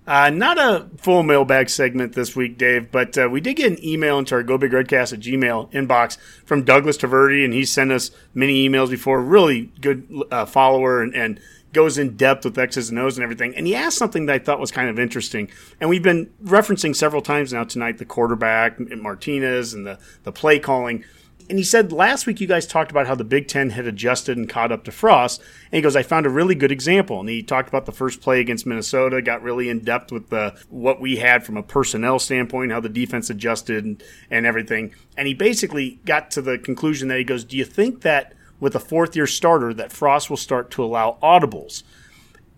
Speaker 3: Uh, not a full mailbag segment this week, Dave, but uh, we did get an email into our Go Big Redcast at Gmail inbox from Douglas Taverdi, and he sent us many emails before. Really good uh, follower and, and goes in depth with X's and O's and everything. And he asked something that I thought was kind of interesting. And we've been referencing several times now tonight the quarterback, Martinez, and the, the play calling. And he said last week you guys talked about how the Big Ten had adjusted and caught up to Frost. And he goes, I found a really good example. And he talked about the first play against Minnesota, got really in depth with the what we had from a personnel standpoint, how the defense adjusted and, and everything. And he basically got to the conclusion that he goes, Do you think that with a fourth year starter that Frost will start to allow audibles?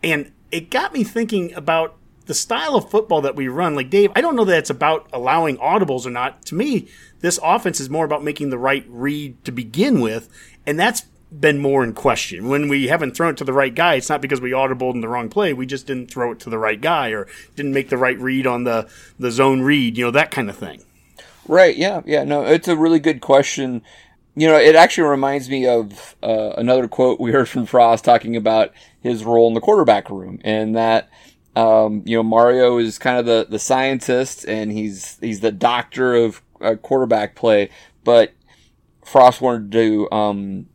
Speaker 3: And it got me thinking about the style of football that we run, like Dave, I don't know that it's about allowing audibles or not. To me, this offense is more about making the right read to begin with, and that's been more in question. When we haven't thrown it to the right guy, it's not because we audibled in the wrong play. We just didn't throw it to the right guy or didn't make the right read on the, the zone read, you know, that kind of thing.
Speaker 2: Right. Yeah. Yeah. No, it's a really good question. You know, it actually reminds me of uh, another quote we heard from Frost talking about his role in the quarterback room and that – um, you know, Mario is kind of the, the scientist and he's, he's the doctor of uh, quarterback play, but Frost wanted to, um,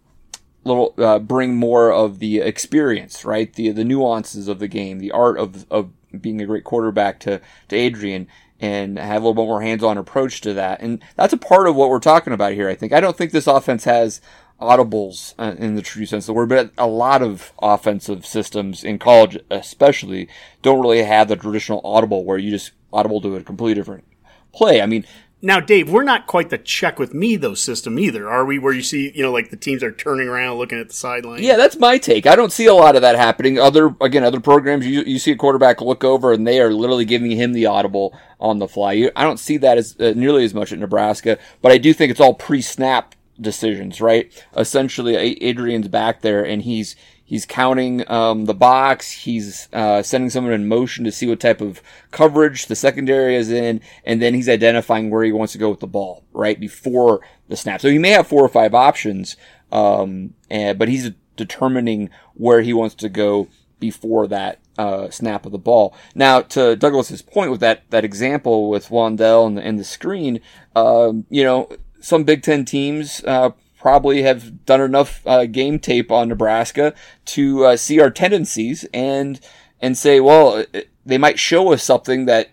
Speaker 2: little uh, bring more of the experience, right? The the nuances of the game, the art of of being a great quarterback to to Adrian and have a little bit more hands-on approach to that. And that's a part of what we're talking about here. I think I don't think this offense has audibles uh, in the true sense of the word, but a lot of offensive systems in college, especially, don't really have the traditional audible where you just audible to a completely different play. I mean,
Speaker 3: now, Dave, we're not quite the check with me though system either, are we? Where you see, you know, like the teams are turning around, looking at the sideline.
Speaker 2: Yeah, that's my take. I don't see a lot of that happening. Other again, other programs, you you see a quarterback look over and they are literally giving him the audible on the fly. I don't see that as uh, nearly as much at Nebraska, but I do think it's all pre-snap decisions, right? Essentially, Adrian's back there and he's He's counting um, the box. He's uh, sending someone in motion to see what type of coverage the secondary is in, and then he's identifying where he wants to go with the ball right before the snap. So he may have four or five options, um, and, but he's determining where he wants to go before that uh, snap of the ball. Now, to Douglas's point with that that example with Wan'Dale and the, and the screen, um, you know, some Big Ten teams uh, probably have done enough uh, game tape on Nebraska to uh, see our tendencies and and say, well, they might show us something that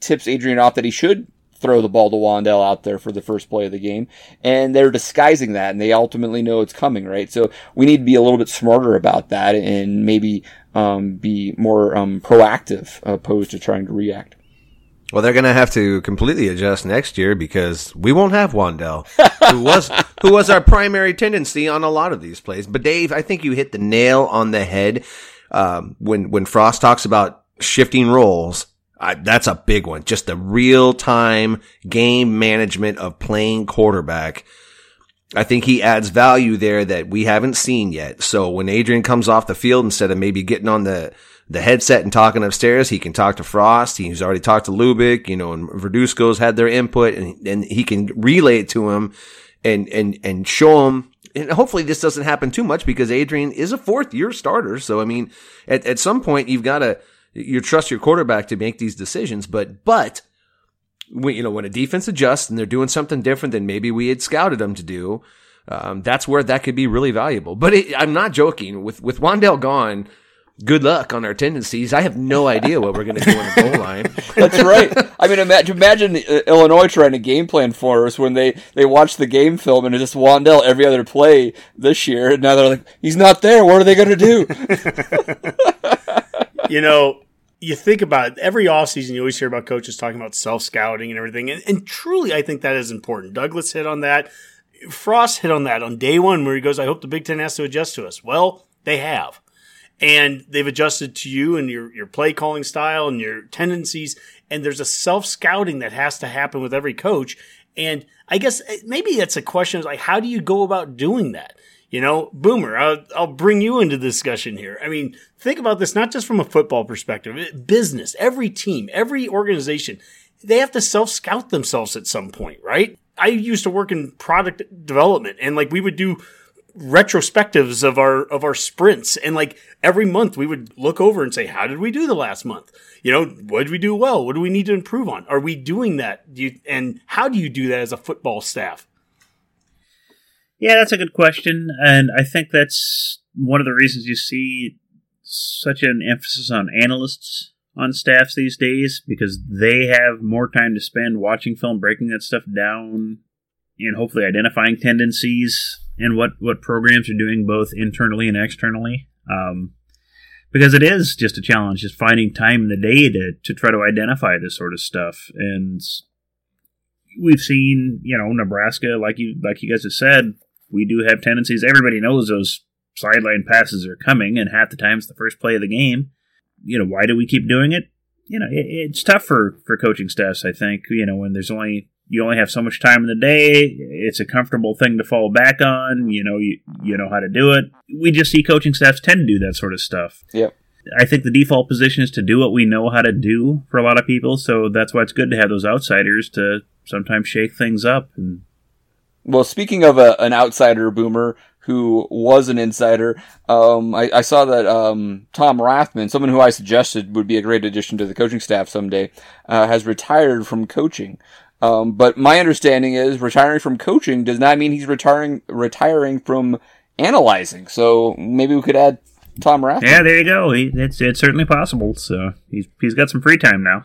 Speaker 2: tips Adrian off that he should throw the ball to Wan'Dale out there for the first play of the game, and they're disguising that, and they ultimately know it's coming, right? So we need to be a little bit smarter about that, and maybe um, be more um, proactive opposed to trying to react.
Speaker 5: Well, they're going to have to completely adjust next year because we won't have Wan'Dale, who was (laughs) who was our primary tendency on a lot of these plays. But Dave, I think you hit the nail on the head um, when when Frost talks about shifting roles. I, that's a big one. Just the real time game management of playing quarterback. I think he adds value there that we haven't seen yet. So when Adrian comes off the field, instead of maybe getting on the the headset and talking upstairs. He can talk to Frost. He's already talked to Lubick, you know, and Verduzco's had their input and, and he can relay it to him and, and, and show him. And hopefully this doesn't happen too much because Adrian is a fourth year starter. So, I mean, at, at some point you've got to, you trust your quarterback to make these decisions, but, but, when, you know, when a defense adjusts and they're doing something different than maybe we had scouted them to do, um, that's where that could be really valuable. But it, I'm not joking. With with Wan'Dale gone, good luck on our tendencies. I have no idea what we're going to do on the goal line. (laughs)
Speaker 2: That's right. I mean, imagine, imagine uh, Illinois trying to game plan for us when they, they watch the game film and it's just Wan'Dale every other play this year. And now they're like, he's not there. What are they going to do? (laughs) (laughs)
Speaker 3: you know, you think about it, every offseason, you always hear about coaches talking about self scouting and everything. And, and truly, I think that is important. Douglas hit on that. Frost hit on that on day one where he goes, I hope the Big Ten has to adjust to us. Well, they have and they've adjusted to you and your, your play calling style and your tendencies. And there's a self scouting that has to happen with every coach. And I guess eh, maybe it's a question like, how do you go about doing that? You know, Boomer, I'll, I'll bring you into the discussion here. I mean, think about this not just from a football perspective, eh, business, every team, every organization, they have to self scout themselves at some point, right? I used to work in product development and like we would do retrospectives of our of our sprints. And like every month we would look over and say how did we do the last month? You know what did we do well? What do we need to improve on? Are we doing that? Do you, and how do you do that as a football staff?
Speaker 4: Yeah that's a good question. And i think that's one of the reasons you see such an emphasis on analysts on staffs these days because they have more time to spend watching film breaking that stuff down and hopefully identifying tendencies and what what programs are doing both internally and externally. Um, because it is just a challenge, just finding time in the day to to try to identify this sort of stuff. And we've seen, you know, Nebraska, like you like you guys have said, we do have tendencies. Everybody knows those sideline passes are coming, and half the time it's the first play of the game. You know, why do we keep doing it? You know, it, it's tough for for coaching staffs. I think you know when there's only you only have so much time in the day. It's a comfortable thing to fall back on. You know, you, you know how to do it. We just see coaching staffs tend to do that sort of stuff.
Speaker 2: Yep.
Speaker 4: I think the default position is to do what we know how to do for a lot of people. So that's why it's good to have those outsiders to sometimes shake things up. And...
Speaker 2: Well, speaking of a, an outsider boomer who was an insider, um, I, I, saw that um, Tom Rathman, someone who I suggested would be a great addition to the coaching staff someday, uh, has retired from coaching. Um, but my understanding is retiring from coaching does not mean he's retiring retiring from analyzing. So maybe we could add Tom Rath.
Speaker 4: Yeah, there you go. He, it's it's certainly possible. So he's he's got some free time now.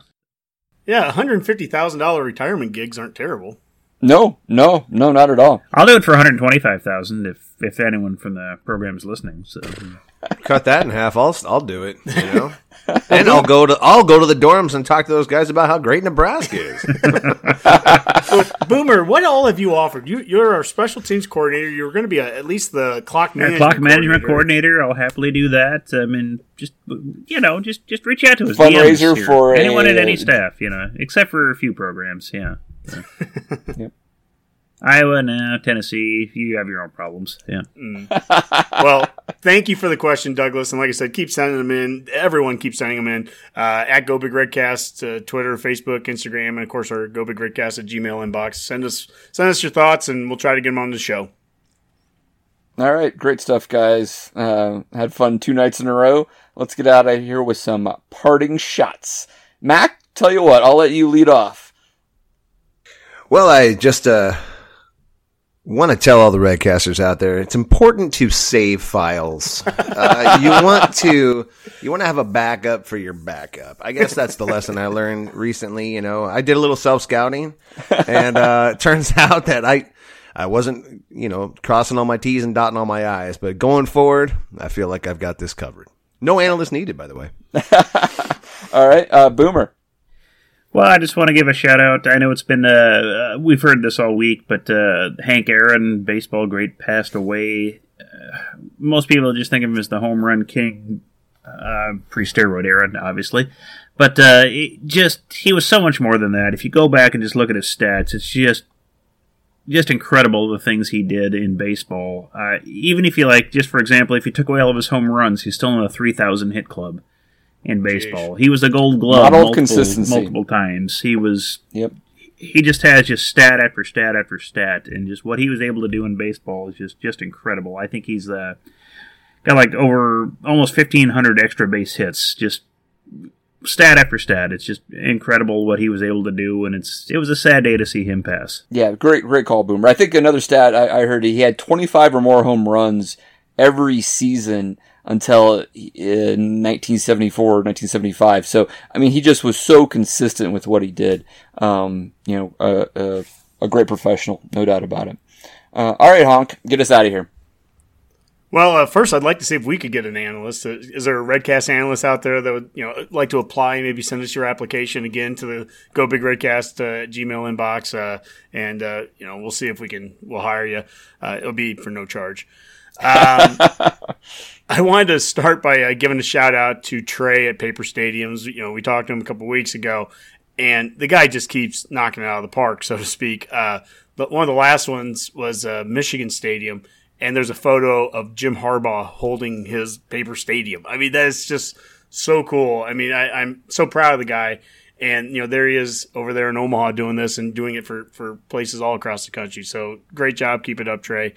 Speaker 3: Yeah, $150,000 retirement gigs aren't terrible.
Speaker 2: No, no, no, not at all.
Speaker 4: I'll do it for one hundred twenty five thousand if if anyone from the program is listening. So
Speaker 5: Cut that in half. I'll I'll do it. You know, (laughs) and I'll go to I'll go to the dorms and talk to those guys about how great Nebraska is. (laughs) (laughs)
Speaker 3: Boomer, what all have you offered? You, you're our special teams coordinator. You're going to be a, at least the clock
Speaker 4: Our
Speaker 3: management
Speaker 4: clock management coordinator. I'll happily do that. I mean, just you know, just just reach out to us.
Speaker 2: Fundraiser for
Speaker 4: anyone
Speaker 2: a-
Speaker 4: at any staff, you know, except for a few programs. Yeah.
Speaker 2: Yep.
Speaker 4: Iowa, no, Tennessee. You have your own problems. Yeah. (laughs)
Speaker 3: well, thank you for the question, Douglas. And like I said, keep sending them in. Everyone keeps sending them in uh, at Go Big Redcast, uh, Twitter, Facebook, Instagram, and of course our Go Big Redcast at Gmail inbox. Send us send us your thoughts, and we'll try to get them on the show.
Speaker 2: All right, great stuff, guys. Uh, had fun two nights in a row. Let's get out of here with some parting shots. Mac, tell you what, I'll let you lead off.
Speaker 5: Well, I just uh, want to tell all the Redcasters out there it's important to save files. Uh, you want to you want to have a backup for your backup. I guess that's the lesson I learned recently. You know, I did a little self scouting, and uh, it turns (laughs) out that I. I wasn't, you know, crossing all my T's and dotting all my I's, but going forward, I feel like I've got this covered. No analyst needed, by the way. (laughs)
Speaker 2: All right, uh, Boomer.
Speaker 4: Well, I just want to give a shout out. I know it's been, uh, uh, we've heard this all week, but uh, Hank Aaron, baseball great, passed away. Uh, most people just think of him as the home run king, uh, pre steroid era, obviously. But uh, just, he was so much more than that. If you go back and just look at his stats, it's just, just incredible the things he did in baseball. Uh, even if you like, just for example, if you took away all of his home runs, he's still in the 3,000 hit club in baseball. He was a Gold Glove
Speaker 2: Model
Speaker 4: multiple,
Speaker 2: consistency.
Speaker 4: multiple times. He was
Speaker 2: Yep.
Speaker 4: he just has just stat after stat after stat, and just what he was able to do in baseball is just just incredible. I think he's uh, got like over almost fifteen hundred extra base hits, just stat after stat. It's just incredible what he was able to do, and it's it was a sad day to see him pass.
Speaker 2: Yeah, great, great call, Boomer. I think another stat I, I heard he had 25 or more home runs every season until uh, 1974 or 1975. So, I mean, he just was so consistent with what he did. Um, you know, a great professional, no doubt about it. Uh, all right, Honk, get us out of here.
Speaker 3: Well, uh, first, I'd like to see if we could get an analyst. Uh, Is there a Redcast analyst out there that would, you know, like to apply? Maybe send us your application again to the Go Big Redcast Gmail inbox, and you know, we'll see if we can. We'll hire you. It'll be for no charge. Um, (laughs) I wanted to start by uh, giving a shout out to Trey at Paper Stadiums. You know, we talked to him a couple weeks ago, and the guy just keeps knocking it out of the park, so to speak. Uh, but one of the last ones was uh, Michigan Stadium, and there's a photo of Jim Harbaugh holding his Paper Stadium. I mean, that is just so cool. I mean, I, I'm so proud of the guy. And you know, there he is over there in Omaha doing this and doing it for for places all across the country. So great job, keep it up, Trey.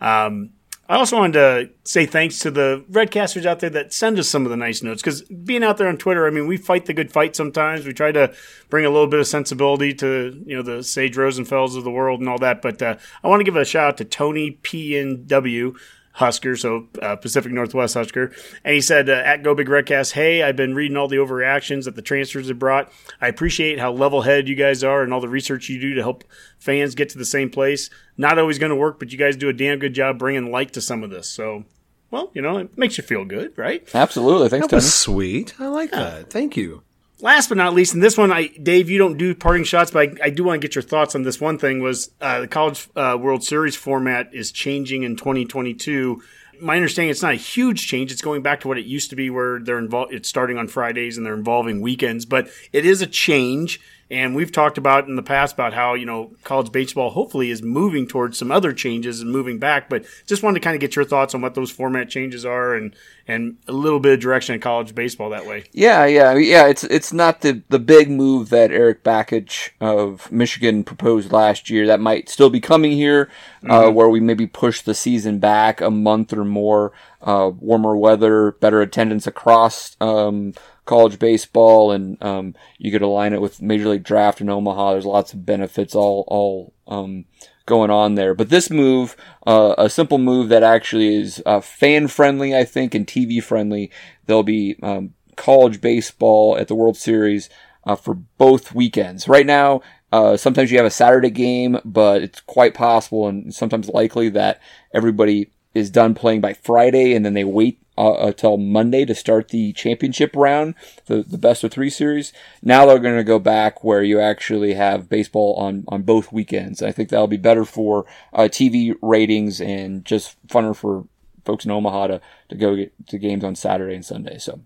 Speaker 3: Um, I also wanted to say thanks to the Redcasters out there that send us some of the nice notes because being out there on Twitter, I mean, we fight the good fight sometimes. We try to bring a little bit of sensibility to you know the Sage Rosenfels of the world and all that. But uh, I want to give a shout out to Tony PNW. Husker, so uh, Pacific Northwest Husker, and he said uh, at Go Big Redcast, "Hey, I've been reading all the overreactions that the transfers have brought. I appreciate how level-headed you guys are and all the research you do to help fans get to the same place. Not always going to work, but you guys do a damn good job bringing light to some of this. So, well, you know, it makes you feel good, right?
Speaker 2: Absolutely. Thanks,
Speaker 5: That
Speaker 2: Tony.
Speaker 5: was sweet. I like that. Thank you.
Speaker 3: Last but not least, and this one, I Dave, you don't do parting shots, but I, I do want to get your thoughts on this one thing. Was uh, the College uh, World Series format is changing in 2022? My understanding, it's not a huge change. It's going back to what it used to be, where they're involved. It's starting on Fridays and they're involving weekends, but it is a change. And we've talked about in the past about how you know college baseball hopefully is moving towards some other changes and moving back. But just wanted to kind of get your thoughts on what those format changes are and and a little bit of direction in college baseball that way.
Speaker 2: Yeah, yeah, yeah. It's it's not the the big move that Erik Bakich of Michigan proposed last year. That might still be coming here, uh, where we maybe push the season back a month or more. Uh, warmer weather, better attendance across um, college baseball, and um, you could align it with Major League Draft in Omaha. There's lots of benefits all all um, going on there. But this move, uh, a simple move that actually is uh, fan friendly, I think, and TV friendly. There'll be um, college baseball at the World Series uh, for both weekends. Right now, uh, sometimes you have a Saturday game, but it's quite possible and sometimes likely that everybody is done playing by Friday and then they wait uh, until Monday to start the championship round, the, the best of three series. Now they're going to go back where you actually have baseball on, on both weekends. I think that'll be better for uh, TV ratings and just funner for folks in Omaha to, to go get to games on Saturday and Sunday. So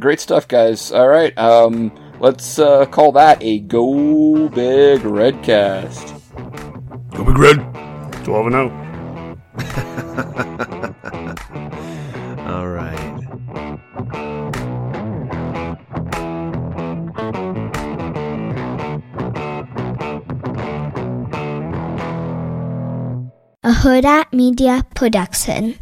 Speaker 2: great stuff, guys. All right. Um, let's uh, call that a Go Big Redcast.
Speaker 3: Go Big Red. 12 and 0. (laughs)
Speaker 5: All right.
Speaker 6: A Hurrdat Media Production.